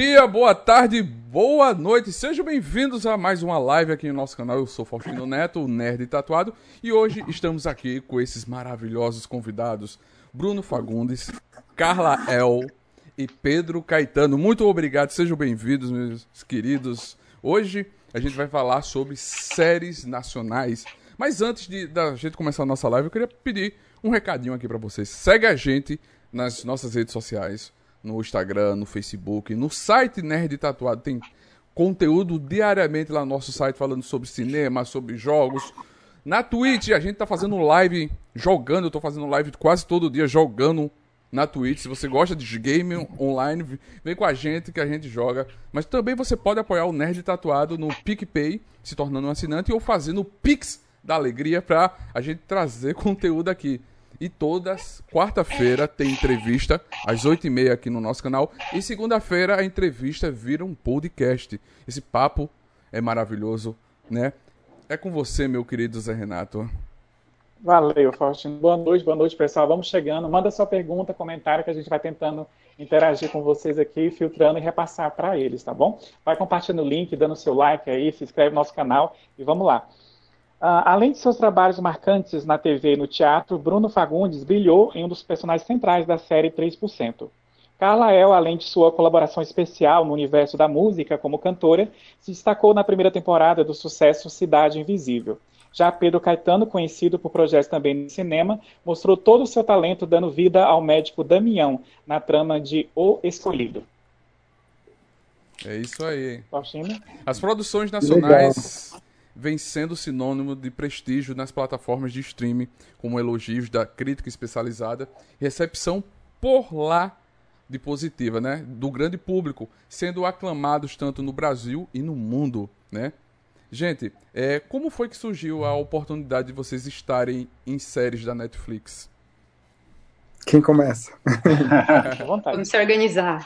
Dia, boa tarde, boa noite. Sejam bem-vindos a mais uma live aqui no nosso canal. Eu sou Faustino Neto, o Nerd Tatuado, e hoje estamos aqui com esses maravilhosos convidados: Bruno Fagundes, Carla El e Pedro Caetano. Muito obrigado, sejam bem-vindos, meus queridos. Hoje a gente vai falar sobre séries nacionais. Mas antes de da gente começar a nossa live, eu queria pedir um recadinho aqui para vocês. Segue a gente nas nossas redes sociais no Instagram, no Facebook, no site Nerd Tatuado. Tem conteúdo diariamente lá no nosso site falando sobre cinema, sobre jogos. Na Twitch, a gente tá fazendo live jogando, eu tô fazendo live quase todo dia jogando na Twitch. Se você gosta de game online, vem com a gente que a gente joga. Mas também você pode apoiar o Nerd Tatuado no PicPay, se tornando um assinante, ou fazendo o Pix da Alegria pra a gente trazer conteúdo aqui. E todas, quarta-feira, tem entrevista, às 8h30 aqui no nosso canal. E segunda-feira a entrevista vira um podcast. Esse papo é maravilhoso, né? É com você, meu querido Zé Renato. Valeu, Faustino. Boa noite, boa noite, pessoal. Vamos chegando. Manda sua pergunta, comentário, que a gente vai tentando interagir com vocês aqui, filtrando e repassar para eles, tá bom? Vai compartilhando o link, dando seu like aí, se inscreve no nosso canal e vamos lá. Uh, além de seus trabalhos marcantes na TV e no teatro, Bruno Fagundes brilhou em um dos personagens centrais da série 3%. Carla El, além de sua colaboração especial no universo da música como cantora, se destacou na primeira temporada do sucesso Cidade Invisível. Já Pedro Caetano, conhecido por projetos também no cinema, mostrou todo o seu talento dando vida ao médico Damião na trama de O Escolhido. É isso aí. As produções nacionais Legal vem sendo sinônimo de prestígio nas plataformas de streaming, como elogios da crítica especializada recepção por lá de positiva, né, do grande público, sendo aclamados tanto no Brasil e no mundo, né? Gente, é, como foi que surgiu a oportunidade de vocês estarem em séries da Netflix? Quem começa? Vamos se organizar.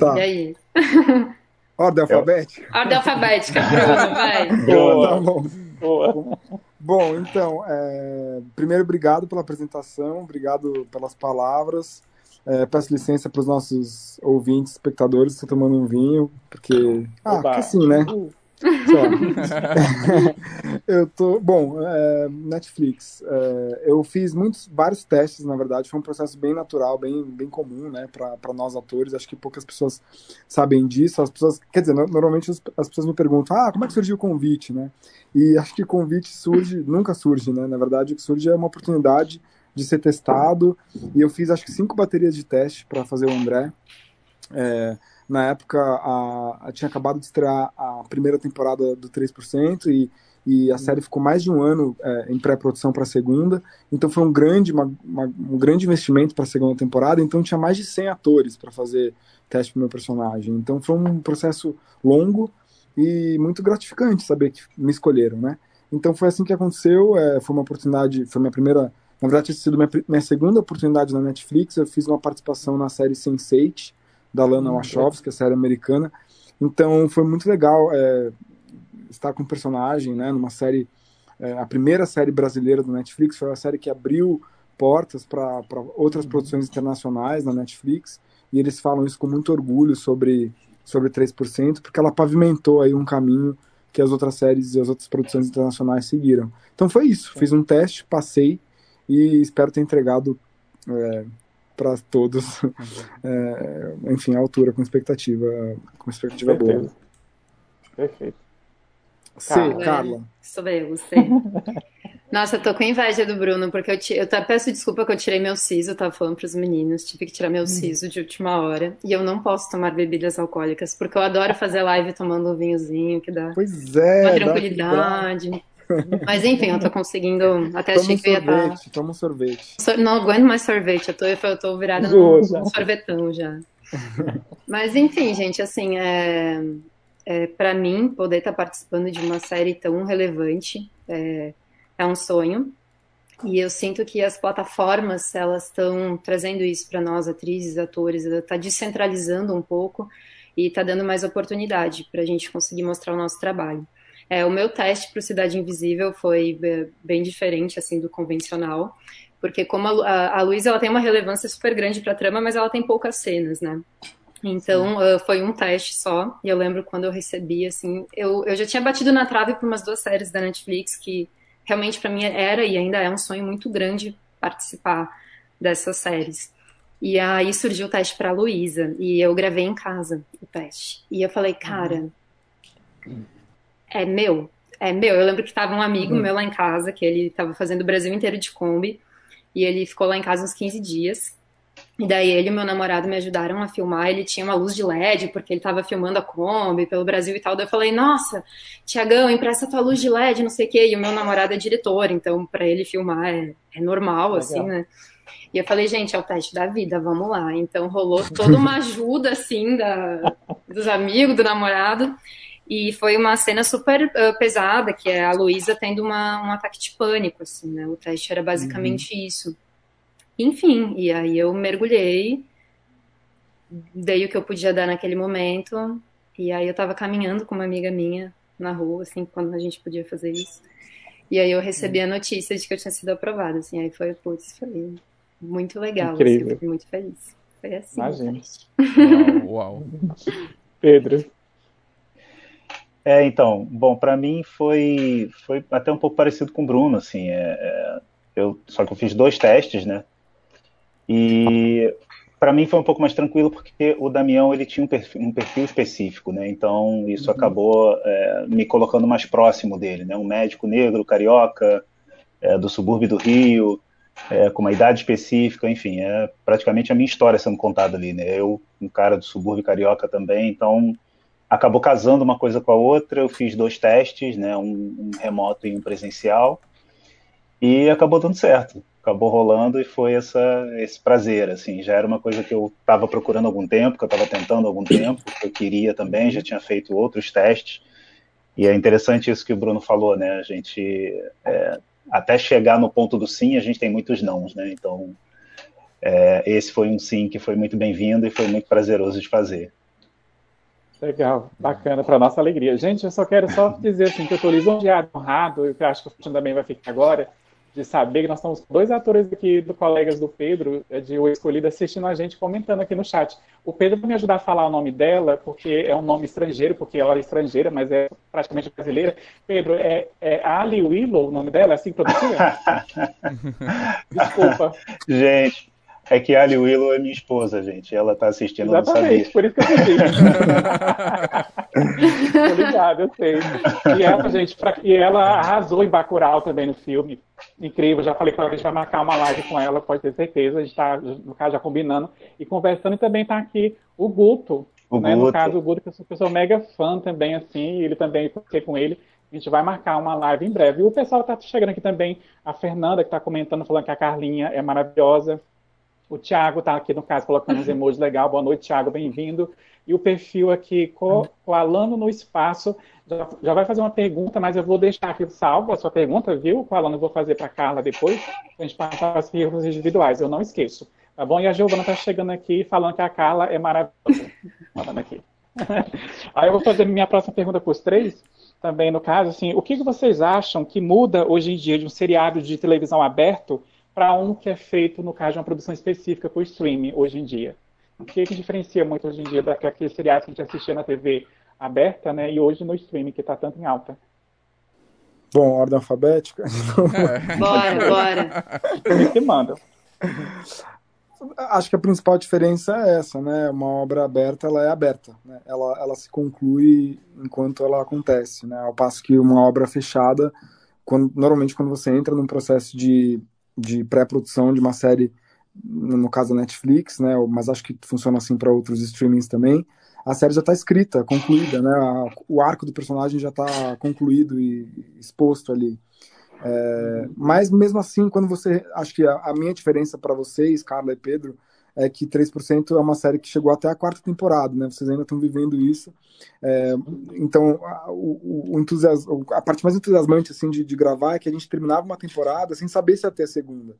Tá. E aí? Ordem alfabética? Ordem alfabética, Bruno, vai. Boa, tá bom. Boa. Bom, então, é, primeiro, obrigado pela apresentação, obrigado pelas palavras. É, peço licença para os nossos ouvintes, espectadores, estou tomando um vinho, porque. Ah, porque sim, né? Eu tô. Bom, é, Netflix. É, eu fiz muitos, vários testes, na verdade. Foi um processo bem natural, bem, bem comum, né, para nós atores. Acho que poucas pessoas sabem disso. As pessoas, quer dizer, normalmente as, as pessoas me perguntam: ah, como é que surgiu o convite, né? E acho que convite surge, nunca surge, né? Na verdade, o que surge é uma oportunidade de ser testado. E eu fiz, acho que, cinco baterias de teste para fazer o André. É, na época, a, a, tinha acabado de estrear a primeira temporada do 3% e, e a série ficou mais de um ano é, em pré-produção para a segunda. Então foi um grande, uma, uma, um grande investimento para a segunda temporada. Então tinha mais de 100 atores para fazer teste para meu personagem. Então foi um processo longo e muito gratificante saber que me escolheram, né? Então foi assim que aconteceu. É, foi uma oportunidade, foi minha primeira, na verdade, tinha sido minha, minha segunda oportunidade na Netflix. Eu fiz uma participação na série Sense8 da Lana hum, Wachowski, a série americana. Então foi muito legal é, estar com o personagem, né, numa série, é, a primeira série brasileira do Netflix, foi uma série que abriu portas para outras uhum. produções internacionais na Netflix, e eles falam isso com muito orgulho sobre, sobre 3%, porque ela pavimentou aí um caminho que as outras séries e as outras produções internacionais seguiram. Então foi isso, fiz um teste, passei, e espero ter entregado é, para todos, uhum. é, enfim, a altura, com expectativa, com expectativa Perfeito. boa. Perfeito. Sim, Carla. Sou eu, você. Nossa, eu tô com inveja do Bruno, porque eu, te, eu até peço desculpa que eu tirei meu siso, eu tava falando pros meninos, tive que tirar meu hum. siso de última hora. E eu não posso tomar bebidas alcoólicas, porque eu adoro fazer live tomando um vinhozinho, que dá pois é, uma tranquilidade. Dá, mas enfim, eu tô conseguindo. Até toma achei um que eu ia estar. Tá... Toma um sorvete. Não aguento mais sorvete, eu tô, eu tô virada num sorvetão já. Mas enfim, gente, assim, é, é, para mim, poder estar tá participando de uma série tão relevante é, é um sonho. E eu sinto que as plataformas, elas estão trazendo isso para nós, atrizes, atores, está descentralizando um pouco e está dando mais oportunidade para a gente conseguir mostrar o nosso trabalho. É, o meu teste para o Cidade Invisível foi é, bem diferente assim do convencional, porque como a, a, a Luísa ela tem uma relevância super grande para a trama, mas ela tem poucas cenas, né? Então, uh, foi um teste só. E eu lembro quando eu recebi, assim, eu, eu já tinha batido na trave por umas duas séries da Netflix que realmente para mim era e ainda é um sonho muito grande participar dessas séries. E aí surgiu o teste para Luísa e eu gravei em casa o teste. E eu falei, cara, é meu, é meu. Eu lembro que tava um amigo uhum. meu lá em casa, que ele tava fazendo o Brasil inteiro de Kombi, e ele ficou lá em casa uns 15 dias. E daí ele e meu namorado me ajudaram a filmar. Ele tinha uma luz de LED, porque ele estava filmando a Kombi pelo Brasil e tal. Daí eu falei, nossa, Tiagão, empresta tua luz de LED, não sei o quê. E o meu namorado é diretor, então para ele filmar é, é normal, Legal. assim, né? E eu falei, gente, é o teste da vida, vamos lá. Então rolou toda uma ajuda, assim, da, dos amigos, do namorado. E foi uma cena super uh, pesada, que é a Luísa tendo uma, um ataque de pânico, assim, né? O teste era basicamente uhum. isso. Enfim, e aí eu mergulhei, dei o que eu podia dar naquele momento, e aí eu tava caminhando com uma amiga minha na rua, assim, quando a gente podia fazer isso. E aí eu recebi a notícia de que eu tinha sido aprovada, assim, aí foi, putz, foi muito legal, Incrível. Assim, eu fiquei muito feliz. Foi assim. Imagina. Uau, uau. Pedro. É, então, bom, para mim foi, foi até um pouco parecido com o Bruno, assim, é, é, eu, só que eu fiz dois testes, né, e para mim foi um pouco mais tranquilo porque o Damião ele tinha um perfil, um perfil específico, né? Então isso uhum. acabou é, me colocando mais próximo dele, né? Um médico negro, carioca, é, do subúrbio do Rio, é, com uma idade específica, enfim, é praticamente a minha história sendo contada ali, né? Eu, um cara do subúrbio carioca também, então acabou casando uma coisa com a outra. Eu fiz dois testes, né? Um, um remoto e um presencial, e acabou dando certo acabou rolando e foi essa, esse prazer, assim, já era uma coisa que eu estava procurando há algum tempo, que eu estava tentando há algum tempo, que eu queria também, já tinha feito outros testes, e é interessante isso que o Bruno falou, né, a gente, é, até chegar no ponto do sim, a gente tem muitos nãos, né, então, é, esse foi um sim que foi muito bem-vindo e foi muito prazeroso de fazer. Legal, bacana, para nossa alegria. Gente, eu só quero só dizer assim, que eu estou lisonjeado, honrado, e que eu acho que o Fernando também vai ficar agora, de saber que nós estamos com dois atores aqui, do colegas do Pedro, é de O Escolhido, assistindo a gente, comentando aqui no chat. O Pedro vai me ajudar a falar o nome dela, porque é um nome estrangeiro, porque ela é estrangeira, mas é praticamente brasileira. Pedro, é, é Ali Willow o nome dela? É assim que pronuncia? Desculpa. Gente, é que a Ali Willow é minha esposa, gente. Ela tá assistindo, Exatamente, por isso que eu pedi. Obrigado, eu sei. E ela, gente, pra, e ela arrasou em Bacurau também no filme. Incrível, já falei que a gente vai marcar uma live com ela, pode ter certeza. A gente está, no caso, já combinando e conversando. E também está aqui o Guto, o né? Guto. No caso, o Guto, que eu sou pessoa mega fã também, assim, ele também, porque com ele, a gente vai marcar uma live em breve. E o pessoal está chegando aqui também, a Fernanda, que está comentando, falando que a Carlinha é maravilhosa. O Thiago está aqui, no caso, colocando uns emojis legal. Boa noite, Thiago, bem-vindo. E o perfil aqui, Coalando no Espaço, já, já, vai fazer uma pergunta, mas eu vou deixar aqui salvo a sua pergunta, viu? Coalando, eu vou fazer para a Carla depois, para a gente passar as perguntas individuais, eu não esqueço. Tá bom? E a Giovana está chegando aqui falando que a Carla é maravilhosa. Falando aqui. Aí eu vou fazer minha próxima pergunta para os três, também no caso, assim, o que, que vocês acham que muda hoje em dia de um seriado de televisão aberto para um que é feito, no caso, de uma produção específica para o streaming hoje em dia? O que, que diferencia muito hoje em dia daquele seriado que a gente assistia na TV aberta, né, e hoje no streaming, que está tanto em alta? Bom, ordem alfabética? É. bora, bora. Me que manda. Acho que a principal diferença é essa, né? Uma obra aberta, ela é aberta, né? Ela, ela se conclui enquanto ela acontece, né? Ao passo que uma obra fechada, quando, normalmente quando você entra num processo de de pré-produção de uma série, no caso da Netflix, né? Mas acho que funciona assim para outros streamings também. A série já está escrita, concluída, né? O arco do personagem já está concluído e exposto ali. É, mas mesmo assim, quando você. Acho que a, a minha diferença para vocês, Carla e Pedro, é que 3% é uma série que chegou até a quarta temporada, né? Vocês ainda estão vivendo isso. É, então, a, o, o entusiasmo, a parte mais entusiasmante assim, de, de, gravar é que a gente terminava uma temporada sem saber se ia ter a segunda.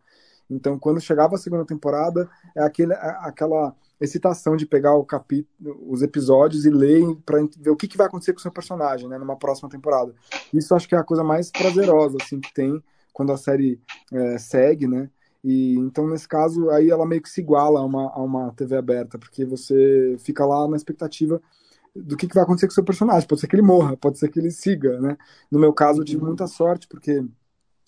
Então, quando chegava a segunda temporada, é aquele, aquela excitação de pegar o capítulo, os episódios e ler para ver o que, que vai acontecer com o seu personagem, né, numa próxima temporada. Isso acho que é a coisa mais prazerosa assim que tem quando a série é, segue, né? E então, nesse caso, aí ela meio que se iguala a uma, a uma TV aberta, porque você fica lá na expectativa do que, que vai acontecer com o seu personagem. Pode ser que ele morra, pode ser que ele siga, né? No meu caso, eu tive muita sorte, porque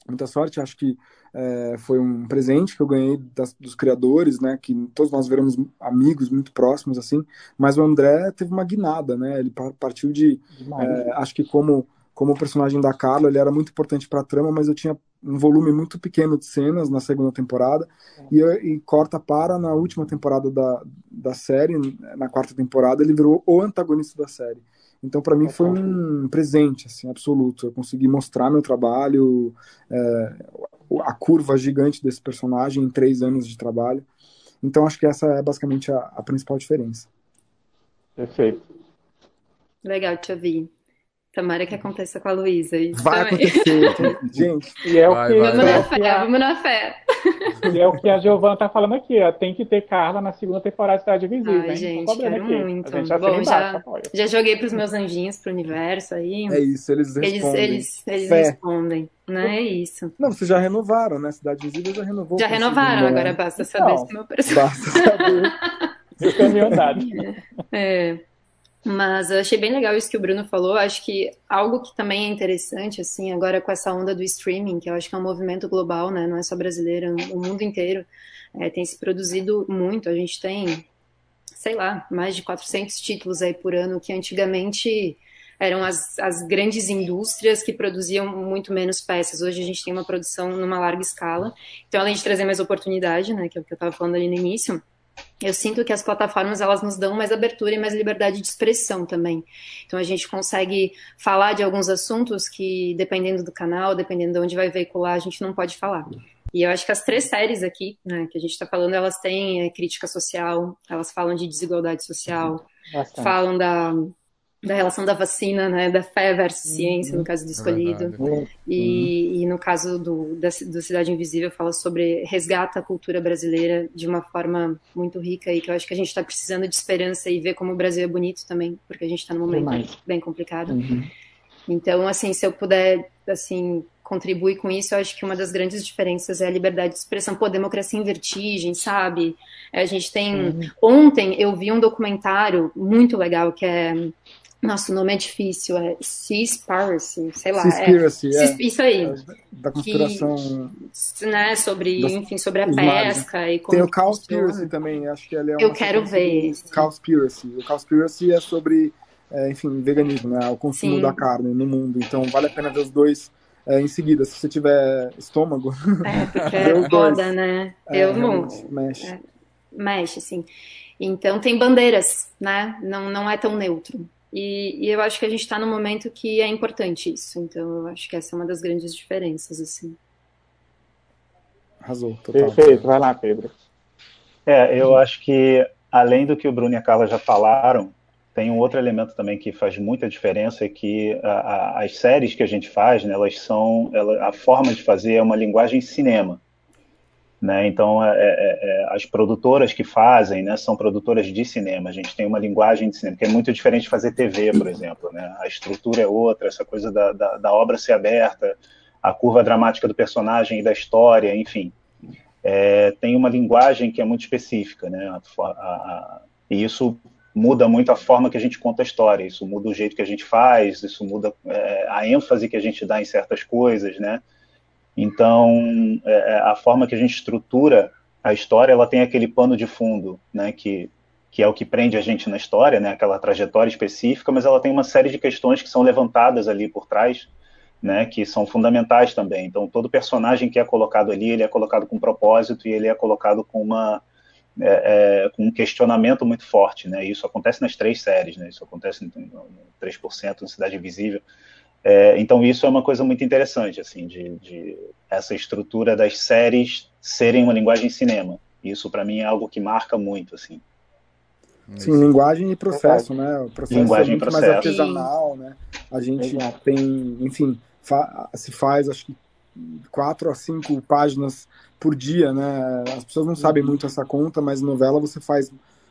muita sorte, acho que é, foi um presente que eu ganhei das, dos criadores, né, que todos nós viramos amigos muito próximos, assim, mas o André teve uma guinada, né, ele partiu de, é, acho que como como o personagem da Carla, ele era muito importante para a trama, mas eu tinha um volume muito pequeno de cenas na segunda temporada é. e, e, corta para na última temporada da, da série, na quarta temporada, ele virou o antagonista da série. Então, para mim, foi um presente, assim, absoluto. Eu consegui mostrar meu trabalho, é, a curva gigante desse personagem em três anos de trabalho. Então, acho que essa é basicamente a, a principal diferença. Perfeito. Legal te ouvir. Tomara que aconteça com a Luísa. Vai também. acontecer, gente. E é vai, o que, vai, vamos vai. na fé, vamos na fé. E é o que a Giovana tá falando aqui, ó. Tem que ter Carla na segunda temporada de Cidade Visível. Ai, hein? gente, quero aqui. muito. Já Bom, já, já joguei pros meus anjinhos pro universo aí. É isso, eles respondem. Eles, eles, eles respondem. Não é isso. Não, vocês já renovaram, né? Cidade Visível já renovou. Já renovaram, agora basta saber então, se meu personagem. Basta saber. Eu caminho É. Mas eu achei bem legal isso que o Bruno falou. Acho que algo que também é interessante, assim, agora com essa onda do streaming, que eu acho que é um movimento global, né? Não é só brasileiro, o mundo inteiro é, tem se produzido muito. A gente tem, sei lá, mais de 400 títulos aí por ano, que antigamente eram as, as grandes indústrias que produziam muito menos peças. Hoje a gente tem uma produção numa larga escala. Então, além de trazer mais oportunidade, né, que é o que eu estava falando ali no início, eu sinto que as plataformas elas nos dão mais abertura e mais liberdade de expressão também. Então a gente consegue falar de alguns assuntos que, dependendo do canal, dependendo de onde vai veicular, a gente não pode falar. E eu acho que as três séries aqui, né, que a gente está falando, elas têm é, crítica social, elas falam de desigualdade social, Bastante. falam da da relação da vacina, né, da fé versus uhum. ciência, no caso do é escolhido. É e, uhum. e, no caso do, da, do Cidade Invisível, fala sobre resgata a cultura brasileira de uma forma muito rica e que eu acho que a gente está precisando de esperança e ver como o Brasil é bonito também, porque a gente está num momento bem complicado. Uhum. Então, assim, se eu puder, assim, contribuir com isso, eu acho que uma das grandes diferenças é a liberdade de expressão. Pô, democracia em vertigem, sabe? A gente tem... Uhum. Ontem eu vi um documentário muito legal que é nossa, o nome é difícil, é Seaspiracy, sei lá. Seaspiracy, é, é, Isso aí. É, da conspiração. Que, né, sobre, das, enfim, sobre a pesca e como. Tem o Cowspiracy também, acho que ele é Eu quero ver. Cowspiracy. O Cowspiracy é sobre, é, enfim, veganismo, né? O consumo Sim. da carne no mundo. Então vale a pena ver os dois é, em seguida. Se você tiver estômago. É, porque é foda, né? É, Eu não. Mexe. É, mexe, assim. Então tem bandeiras, né? Não, não é tão neutro. E, e, eu acho que a gente está num momento que é importante isso. Então, eu acho que essa é uma das grandes diferenças, assim. Arrasou, total. Perfeito, vai lá, Pedro. É, eu acho que, além do que o Bruno e a Carla já falaram, tem um outro elemento também que faz muita diferença, é que a, a, as séries que a gente faz, né, elas são, ela, a forma de fazer é uma linguagem cinema. Né? Então, é, é, é, as produtoras que fazem né, são produtoras de cinema. A gente tem uma linguagem de cinema que é muito diferente de fazer TV, por exemplo. Né? A estrutura é outra, essa coisa da, da, da, obra ser aberta, a curva dramática do personagem e da história, enfim. É, tem uma linguagem que é muito específica. Né? A, a, a, e isso muda muito a forma que a gente conta a história, isso muda o jeito que a gente faz, isso muda é, a ênfase que a gente dá em certas coisas, né? Então, é, é, a forma que a gente estrutura a história, ela tem aquele pano de fundo, né, que, que é o que prende a gente na história, né, aquela trajetória específica, mas ela tem uma série de questões que são levantadas ali por trás, né, que são fundamentais também. Então, todo personagem que é colocado ali, ele é colocado com propósito e ele é colocado com uma é, é, com um questionamento muito forte, né? Isso acontece nas três séries, né? Isso acontece no, no 3% no Cidade Invisível. É, então isso é uma coisa muito interessante, assim, de, de, essa estrutura das séries serem uma linguagem cinema. Isso para mim é algo que marca muito, assim. Sim, linguagem e processo, né? O processo linguagem é muito mais artesanal, né? A gente Exato. tem, enfim, fa se faz acho que quatro a cinco páginas por dia, né? As pessoas não sabem muito essa conta, mas novela você faz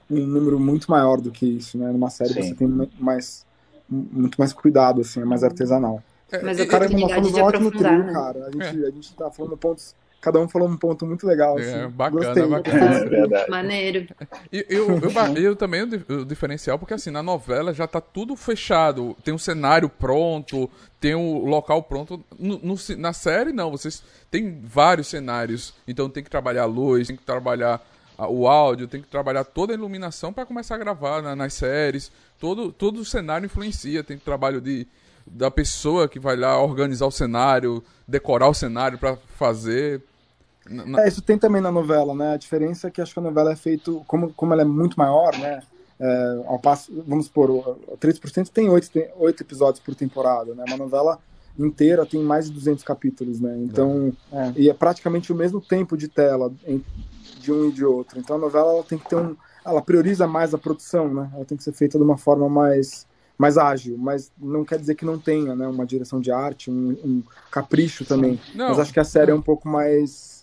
um número muito maior do que isso, né? Numa série Sim. você tem mais muito mais cuidado, assim, é mais artesanal. É, Mas eu cara, nós fomos um ótimo trio, né? cara. A gente, é. a gente tá falando pontos cada um falou um ponto muito legal. É, assim. bacana, Gostei. bacana. É verdade. Maneiro. E eu, eu, eu, eu também o diferencial, porque assim, na novela já tá tudo fechado. Tem um cenário pronto, tem o um local pronto. No, no, na série, não. Vocês têm vários cenários. Então tem que trabalhar a luz, tem que trabalhar o áudio, tem que trabalhar toda a iluminação para começar a gravar na, nas séries. Todo, todo o cenário influencia. Tem trabalho de, da pessoa que vai lá organizar o cenário, decorar o cenário para fazer. É, isso tem também na novela, né? A diferença é que acho que a novela é feito, como, como ela é muito maior, né? É, ao passo, vamos supor, o 3% tem oito, tem oito episódios por temporada, né? Uma novela inteira tem mais de 200 capítulos, né? Então, é. e é praticamente o mesmo tempo de tela de um e de outro. Então a novela ela tem que ter um, ela prioriza mais a produção, né? Ela tem que ser feita de uma forma mais mais ágil, mas não quer dizer que não tenha, né? Uma direção de arte, um, um capricho também. Não. Mas acho que a série é um pouco mais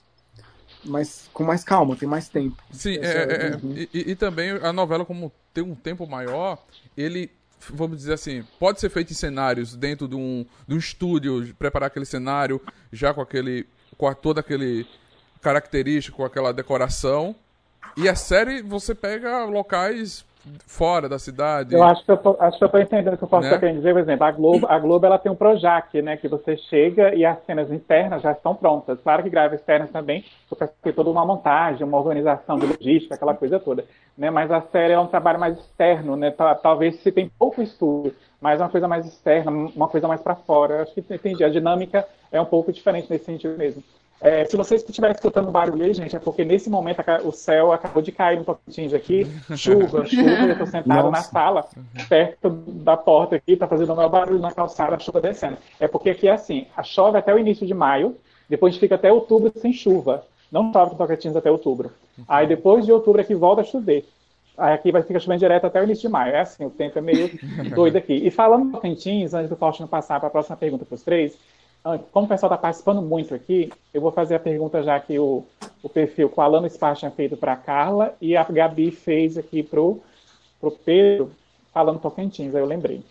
mais, com mais calma, tem mais tempo. Sim, é, é, uhum. e, e, também a novela, como tem um tempo maior, ele, vamos dizer assim, pode ser feito em cenários dentro de um, de um estúdio, preparar aquele cenário já com aquele. com toda aquele característico, com aquela decoração. E a série você pega locais fora da cidade. Eu acho que eu tô, acho que eu tô entendendo o que eu posso né? querendo dizer. Por exemplo, a Globo, a Globo ela tem um Projac, né? Que você chega e as cenas internas já estão prontas. Claro que grava externas também, porque tem toda uma montagem, uma organização de logística, aquela coisa toda. Né? Mas a série é um trabalho mais externo, né? Talvez se tem pouco estudo, mas uma coisa mais externa, uma coisa mais para fora. Eu acho que entendi. A dinâmica é um pouco diferente nesse sentido mesmo. É, se vocês estiverem escutando barulho aí, gente, é porque nesse momento o céu acabou de cair no Tocantins aqui, chuva, chuva, eu estou sentado Nossa. na sala, perto da porta aqui, está fazendo o meu barulho na calçada, a chuva descendo. É porque aqui é assim, a chove até o início de maio, depois fica até outubro sem chuva. Não chove no Tocantins até outubro. Aí depois de outubro é que volta a chover. Aí aqui vai ficar chovendo direto até o início de maio. É assim, o tempo é meio doido aqui. E falando do Tocantins, antes do Faustino passar para a próxima pergunta para os três, como o pessoal está participando muito aqui, eu vou fazer a pergunta já que o, o perfil que o Alano tinha feito para a Carla e a Gabi fez aqui para o Pedro, falando Tocantins, aí eu lembrei.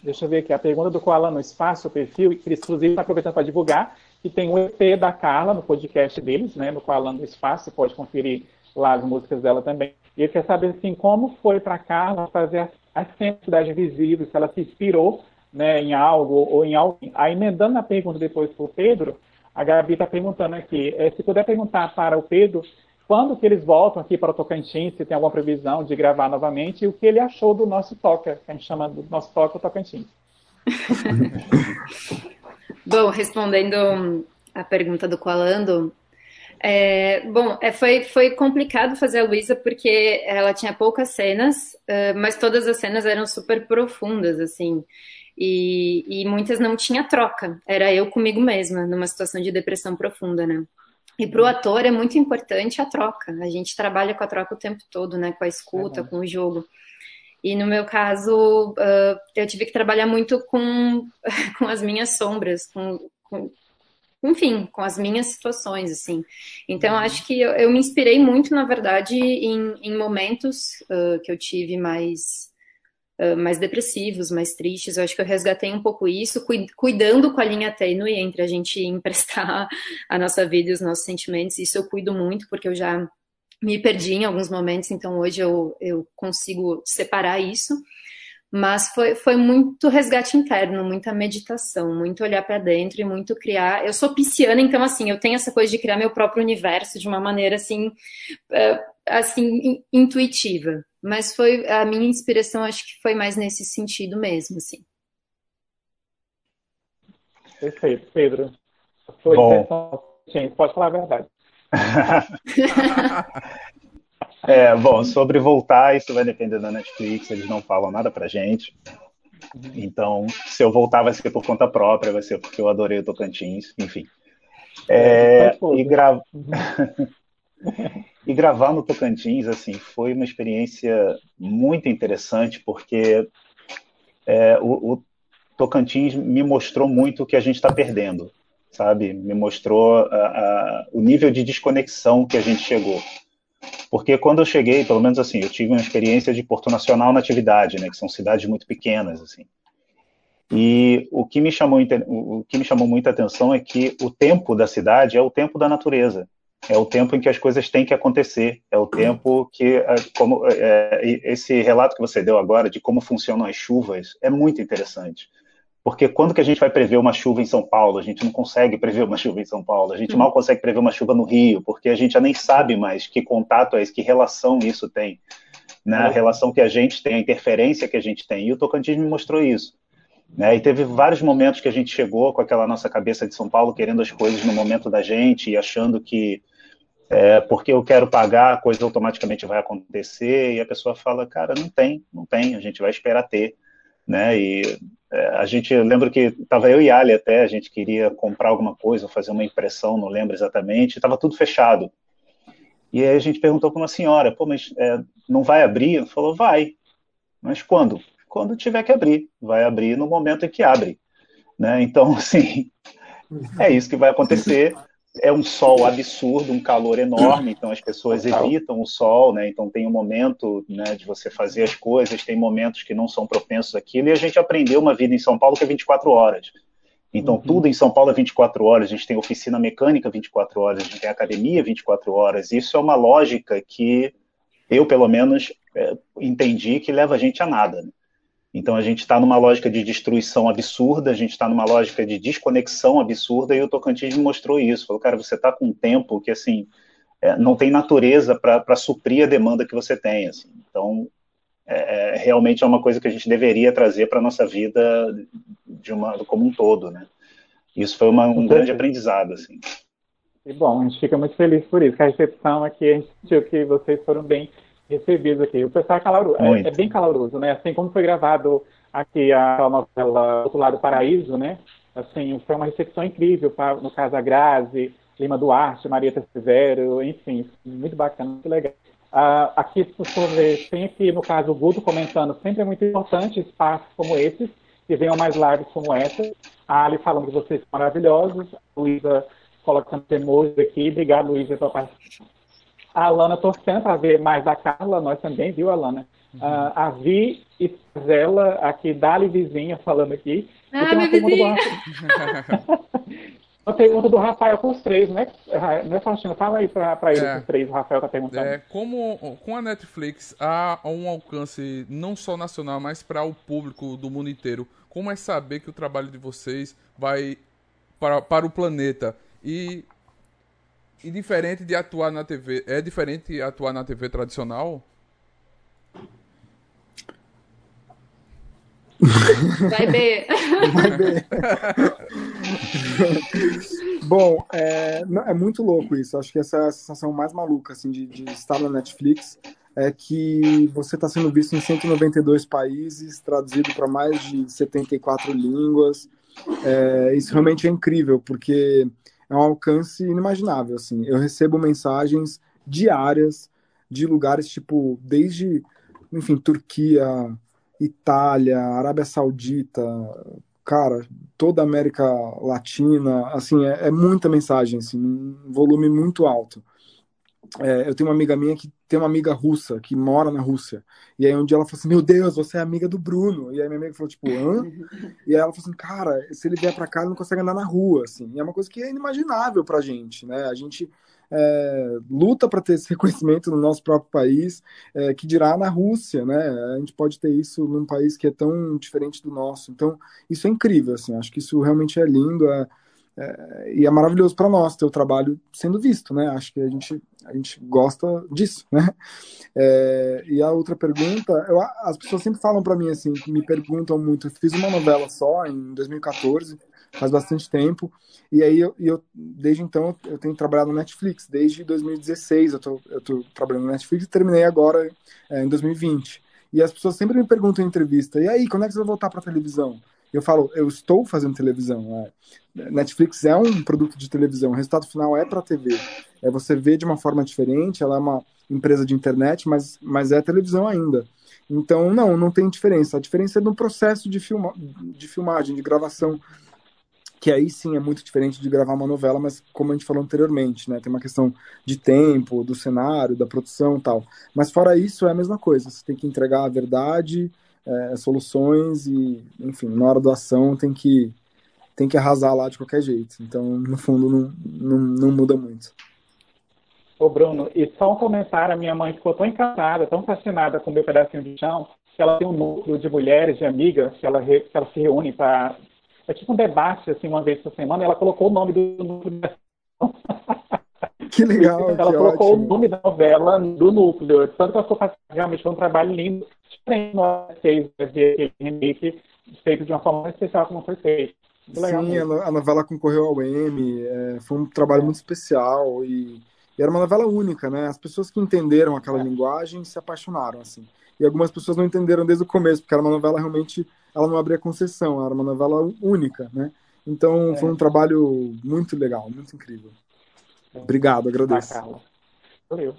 Deixa eu ver aqui, a pergunta do Koala no Espaço, o perfil, que inclusive está aproveitando para divulgar, que tem o EP da Carla no podcast deles, né, no Koala no Espaço, você pode conferir lá as músicas dela também. E ele quer saber, assim, como foi para Carla fazer a, a Cidade Invisível, se ela se inspirou né, em algo ou em alguém. Aí, emendando a pergunta depois para o Pedro, a Gabi está perguntando aqui, é, se puder perguntar para o Pedro quando que eles voltam aqui para o Tocantins, se tem alguma previsão de gravar novamente, e o que ele achou do nosso Toca, que a gente chama do nosso Toca Tocantins. Bom, respondendo a pergunta do Coalando, é, bom, é, foi, foi complicado fazer a Luísa porque ela tinha poucas cenas, uh, mas todas as cenas eram super profundas, assim. E, e muitas não tinha troca, era eu comigo mesma, numa situação de depressão profunda, né? E para o ator é muito importante a troca. A gente trabalha com a troca o tempo todo, né? Com a escuta, uhum. com o jogo. E no meu caso, uh, eu tive que trabalhar muito com, com as minhas sombras, com, com, enfim, com as minhas situações, assim. Então, uhum. acho que eu, eu, me inspirei muito, na verdade, em, em momentos uh, que eu tive mais mais depressivos, mais tristes. Eu acho que eu resgatei um pouco isso, cuidando com a linha tênue entre a gente emprestar a nossa vida e os nossos sentimentos. Isso eu cuido muito, porque eu já me perdi em alguns momentos, então hoje eu, eu consigo separar isso. Mas foi, foi muito resgate interno, muita meditação, muito olhar para dentro e muito criar. Eu sou pisciana, então assim, eu tenho essa coisa de criar meu próprio universo de uma maneira assim, assim intuitiva. Mas foi a minha inspiração, acho que foi mais nesse sentido mesmo, assim. Perfeito, Pedro. Foi bom. Sim, pode falar a verdade. é, bom, sobre voltar, isso vai depender da Netflix, eles não falam nada pra gente. Então, se eu voltar, vai ser por conta própria, vai ser porque eu adorei o Tocantins, enfim. É, é e, gra... e gravar no Tocantins, assim, foi uma experiência muito interessante, porque é, o, o, Tocantins me mostrou muito o que a gente está perdendo, sabe? Me mostrou a, a, o nível de desconexão que a gente chegou. Porque quando eu cheguei, pelo menos assim, eu tive uma experiência de Porto Nacional na atividade, né, que são cidades muito pequenas, assim. E o que me chamou o que me chamou muita atenção é que o tempo da cidade é o tempo da natureza. É o tempo em que as coisas têm que acontecer. É o tempo que, é, como é, esse relato que você deu agora de como funcionam as chuvas é muito interessante. Porque quando que a gente vai prever uma chuva em São Paulo? A gente não consegue prever uma chuva em São Paulo. A gente uhum. mal consegue prever uma chuva no Rio, porque a gente já nem sabe mais que contato é esse, que relação isso tem. Né? A relação que a gente tem, a interferência que a gente tem. E o Tocantins me mostrou isso. Né? E teve vários momentos que a gente chegou com aquela nossa cabeça de São Paulo, querendo as coisas no momento da gente e achando que é, porque eu quero pagar, a coisa automaticamente vai acontecer. E a pessoa fala, cara, não tem, não tem, a gente vai esperar ter né? E é, a gente lembra que estava eu e Ali até, a gente queria comprar alguma coisa, fazer uma impressão, não lembro exatamente, estava tudo fechado. E aí a gente perguntou para uma senhora, pô, mas é, não vai abrir? Ela falou, vai. Mas quando? Quando tiver que abrir. Vai abrir no momento em que abre. Né? Então, assim, é isso que vai acontecer é um sol absurdo, um calor enorme, então as pessoas evitam o sol, né? Então tem um momento né, de você fazer as coisas, tem momentos que não são propensos àquilo, e a gente aprendeu uma vida em São Paulo que é 24 horas. Então, uhum. tudo em São Paulo é 24 horas, a gente tem oficina mecânica 24 horas, a gente tem academia 24 horas. Isso é uma lógica que eu, pelo menos, é, entendi que leva a gente a nada. Né? Então a gente está numa lógica de destruição absurda, a gente está numa lógica de desconexão absurda, e o Tocantins me mostrou isso. Falou, cara, você está com um tempo que assim é, não tem natureza para suprir a demanda que você tem. Assim. Então é, é, realmente é uma coisa que a gente deveria trazer para a nossa vida de uma, como um todo, né? Isso foi uma, um grande aprendizado, assim. E bom, a gente fica muito feliz por isso, que a recepção aqui, a gente sentiu que vocês foram bem recebidos aqui. O pessoal é, caloroso, é, é, bem caloroso, né? Assim como foi gravado aqui a novela Outro Lado do Paraíso, né? Assim, foi uma recepção incrível, no caso a Grazi, Lima Duarte, Maria Severo, enfim, muito bacana, muito legal. Uh, aqui, sua vez, tem aqui, no caso, o Guto comentando, sempre é muito importante espaços como esses, que venham mais lives como essa. A Ali falando que vocês são maravilhosos, a Luísa colocando temores aqui. Obrigado, Luísa, pela participação a Alana torcendo para ver mais da Carla, nós também, viu, Alana? Uhum. Uh, a Vi e Zela, aqui, Dali Vizinha, falando aqui. Ah, minha vizinha! Uma pergunta do Rafael com os três, né? Né, Faustino? Fala aí para ele é, com os três, o Rafael tá perguntando. É, como com a Netflix há um alcance não só nacional, mas para o público do mundo inteiro, como é saber que o trabalho de vocês vai para, para o planeta? E e diferente de atuar na TV, é diferente atuar na TV tradicional? Vai ver. Vai ver. Bom, é, é, muito louco isso. Acho que essa é a sensação mais maluca assim, de, de estar na Netflix. É que você está sendo visto em 192 países, traduzido para mais de 74 línguas. É, isso realmente é incrível, porque é um alcance inimaginável, assim. Eu recebo mensagens diárias de lugares tipo desde, enfim, Turquia, Itália, Arábia Saudita, cara, toda a América Latina, assim, é, é muita mensagem, assim, um volume muito alto. É, eu tenho uma amiga minha que tem uma amiga russa que mora na Rússia. E aí um dia ela falou assim: Meu Deus, você é amiga do Bruno. E aí minha amiga falou, tipo, hã? E aí ela falou assim: Cara, se ele vier pra cá, ele não consegue andar na rua, assim. E é uma coisa que é inimaginável pra gente, né? A gente é, luta para ter esse reconhecimento no nosso próprio país, é, que dirá na Rússia, né? A gente pode ter isso num país que é tão diferente do nosso. Então, isso é incrível, assim. Acho que isso realmente é lindo. É, é, e é maravilhoso para nós ter o trabalho sendo visto, né? Acho que a gente, a gente gosta disso, né? É, e a outra pergunta, eu, as pessoas sempre falam para mim assim, me perguntam muito. Eu fiz uma novela só em 2014, faz bastante tempo, e aí eu, eu desde então eu tenho trabalhado no Netflix, desde 2016 eu tô, eu tô trabalhando no Netflix e terminei agora é, em 2020. E as pessoas sempre me perguntam em entrevista, e aí, quando é que você vai voltar para televisão? Eu falo, eu estou fazendo televisão. Né? Netflix é um produto de televisão, o resultado final é para TV. É você vê de uma forma diferente, ela é uma empresa de internet, mas, mas é televisão ainda. Então, não, não tem diferença. A diferença é no processo de, filma, de filmagem, de gravação, que aí sim é muito diferente de gravar uma novela, mas como a gente falou anteriormente, né? Tem uma questão de tempo, do cenário, da produção tal. Mas fora isso, é a mesma coisa. Você tem que entregar a verdade, é, soluções e, enfim, na hora da ação tem que tem que arrasar lá de qualquer jeito. Então, no fundo, não, não, não muda muito. Ô, Bruno, e só um comentário: a minha mãe ficou tão encantada, tão fascinada com o meu pedacinho de chão, que ela tem um núcleo de mulheres, de amigas, que ela, que ela se reúne para. É tipo um debate, assim, uma vez por semana, e ela colocou o nome do núcleo. Que legal. ela que colocou ótimo. o nome da novela do núcleo. Tanto que ela ficou fazendo realmente foi um trabalho lindo. No fez aquele remake feito de uma forma especial como foi feito. Muito Sim, a novela concorreu ao Emmy, é, foi um trabalho muito especial e, e era uma novela única, né? As pessoas que entenderam aquela É. linguagem se apaixonaram, assim. E algumas pessoas não entenderam desde o começo, porque era uma novela realmente, ela não abria concessão, era uma novela única, né? Então É. foi um trabalho muito legal, muito incrível. Obrigado, Ah, agradeço. Carla. Valeu.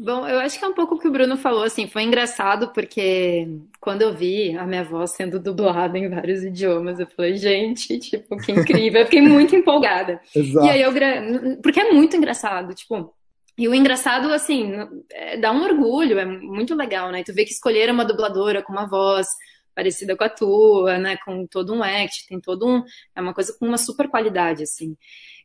Bom, eu acho que é um pouco o que o Bruno falou, assim, foi engraçado porque quando eu vi a minha voz sendo dublada em vários idiomas, eu falei, gente, tipo, que incrível, eu fiquei muito empolgada. E Exato. aí eu, porque é muito engraçado, tipo, e o engraçado, assim, é, dá um orgulho, é muito legal, né? Tu vê que escolheram uma dubladora com uma voz parecida com a tua, né? Com todo um act, tem todo um, é uma coisa com uma super qualidade, assim.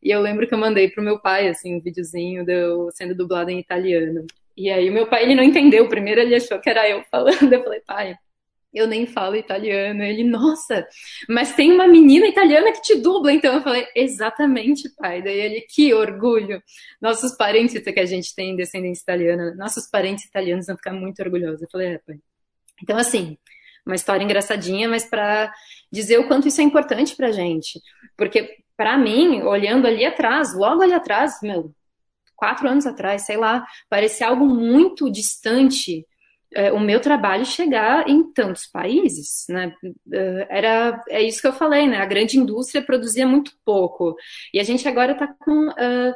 E eu lembro que eu mandei pro meu pai, assim, um videozinho de eu sendo dublada em italiano. E aí meu pai, ele não entendeu. Primeiro ele achou que era eu falando. Eu falei, pai, eu nem falo italiano. Ele, nossa, mas tem uma menina italiana que te dubla. Então eu falei, exatamente, pai. Daí ele, que orgulho. Nossos parentes, que a gente tem descendência italiana, nossos parentes italianos vão ficar muito orgulhosos. Eu falei, é, pai. Então, assim, uma história engraçadinha, mas para dizer o quanto isso é importante pra gente. Porque, para mim, olhando ali atrás, logo ali atrás, meu, quatro anos atrás, sei lá, parecia algo muito distante é, o meu trabalho chegar em tantos países, né? É, Era, é isso que eu falei, né? A grande indústria produzia muito pouco. E a gente agora está com uh,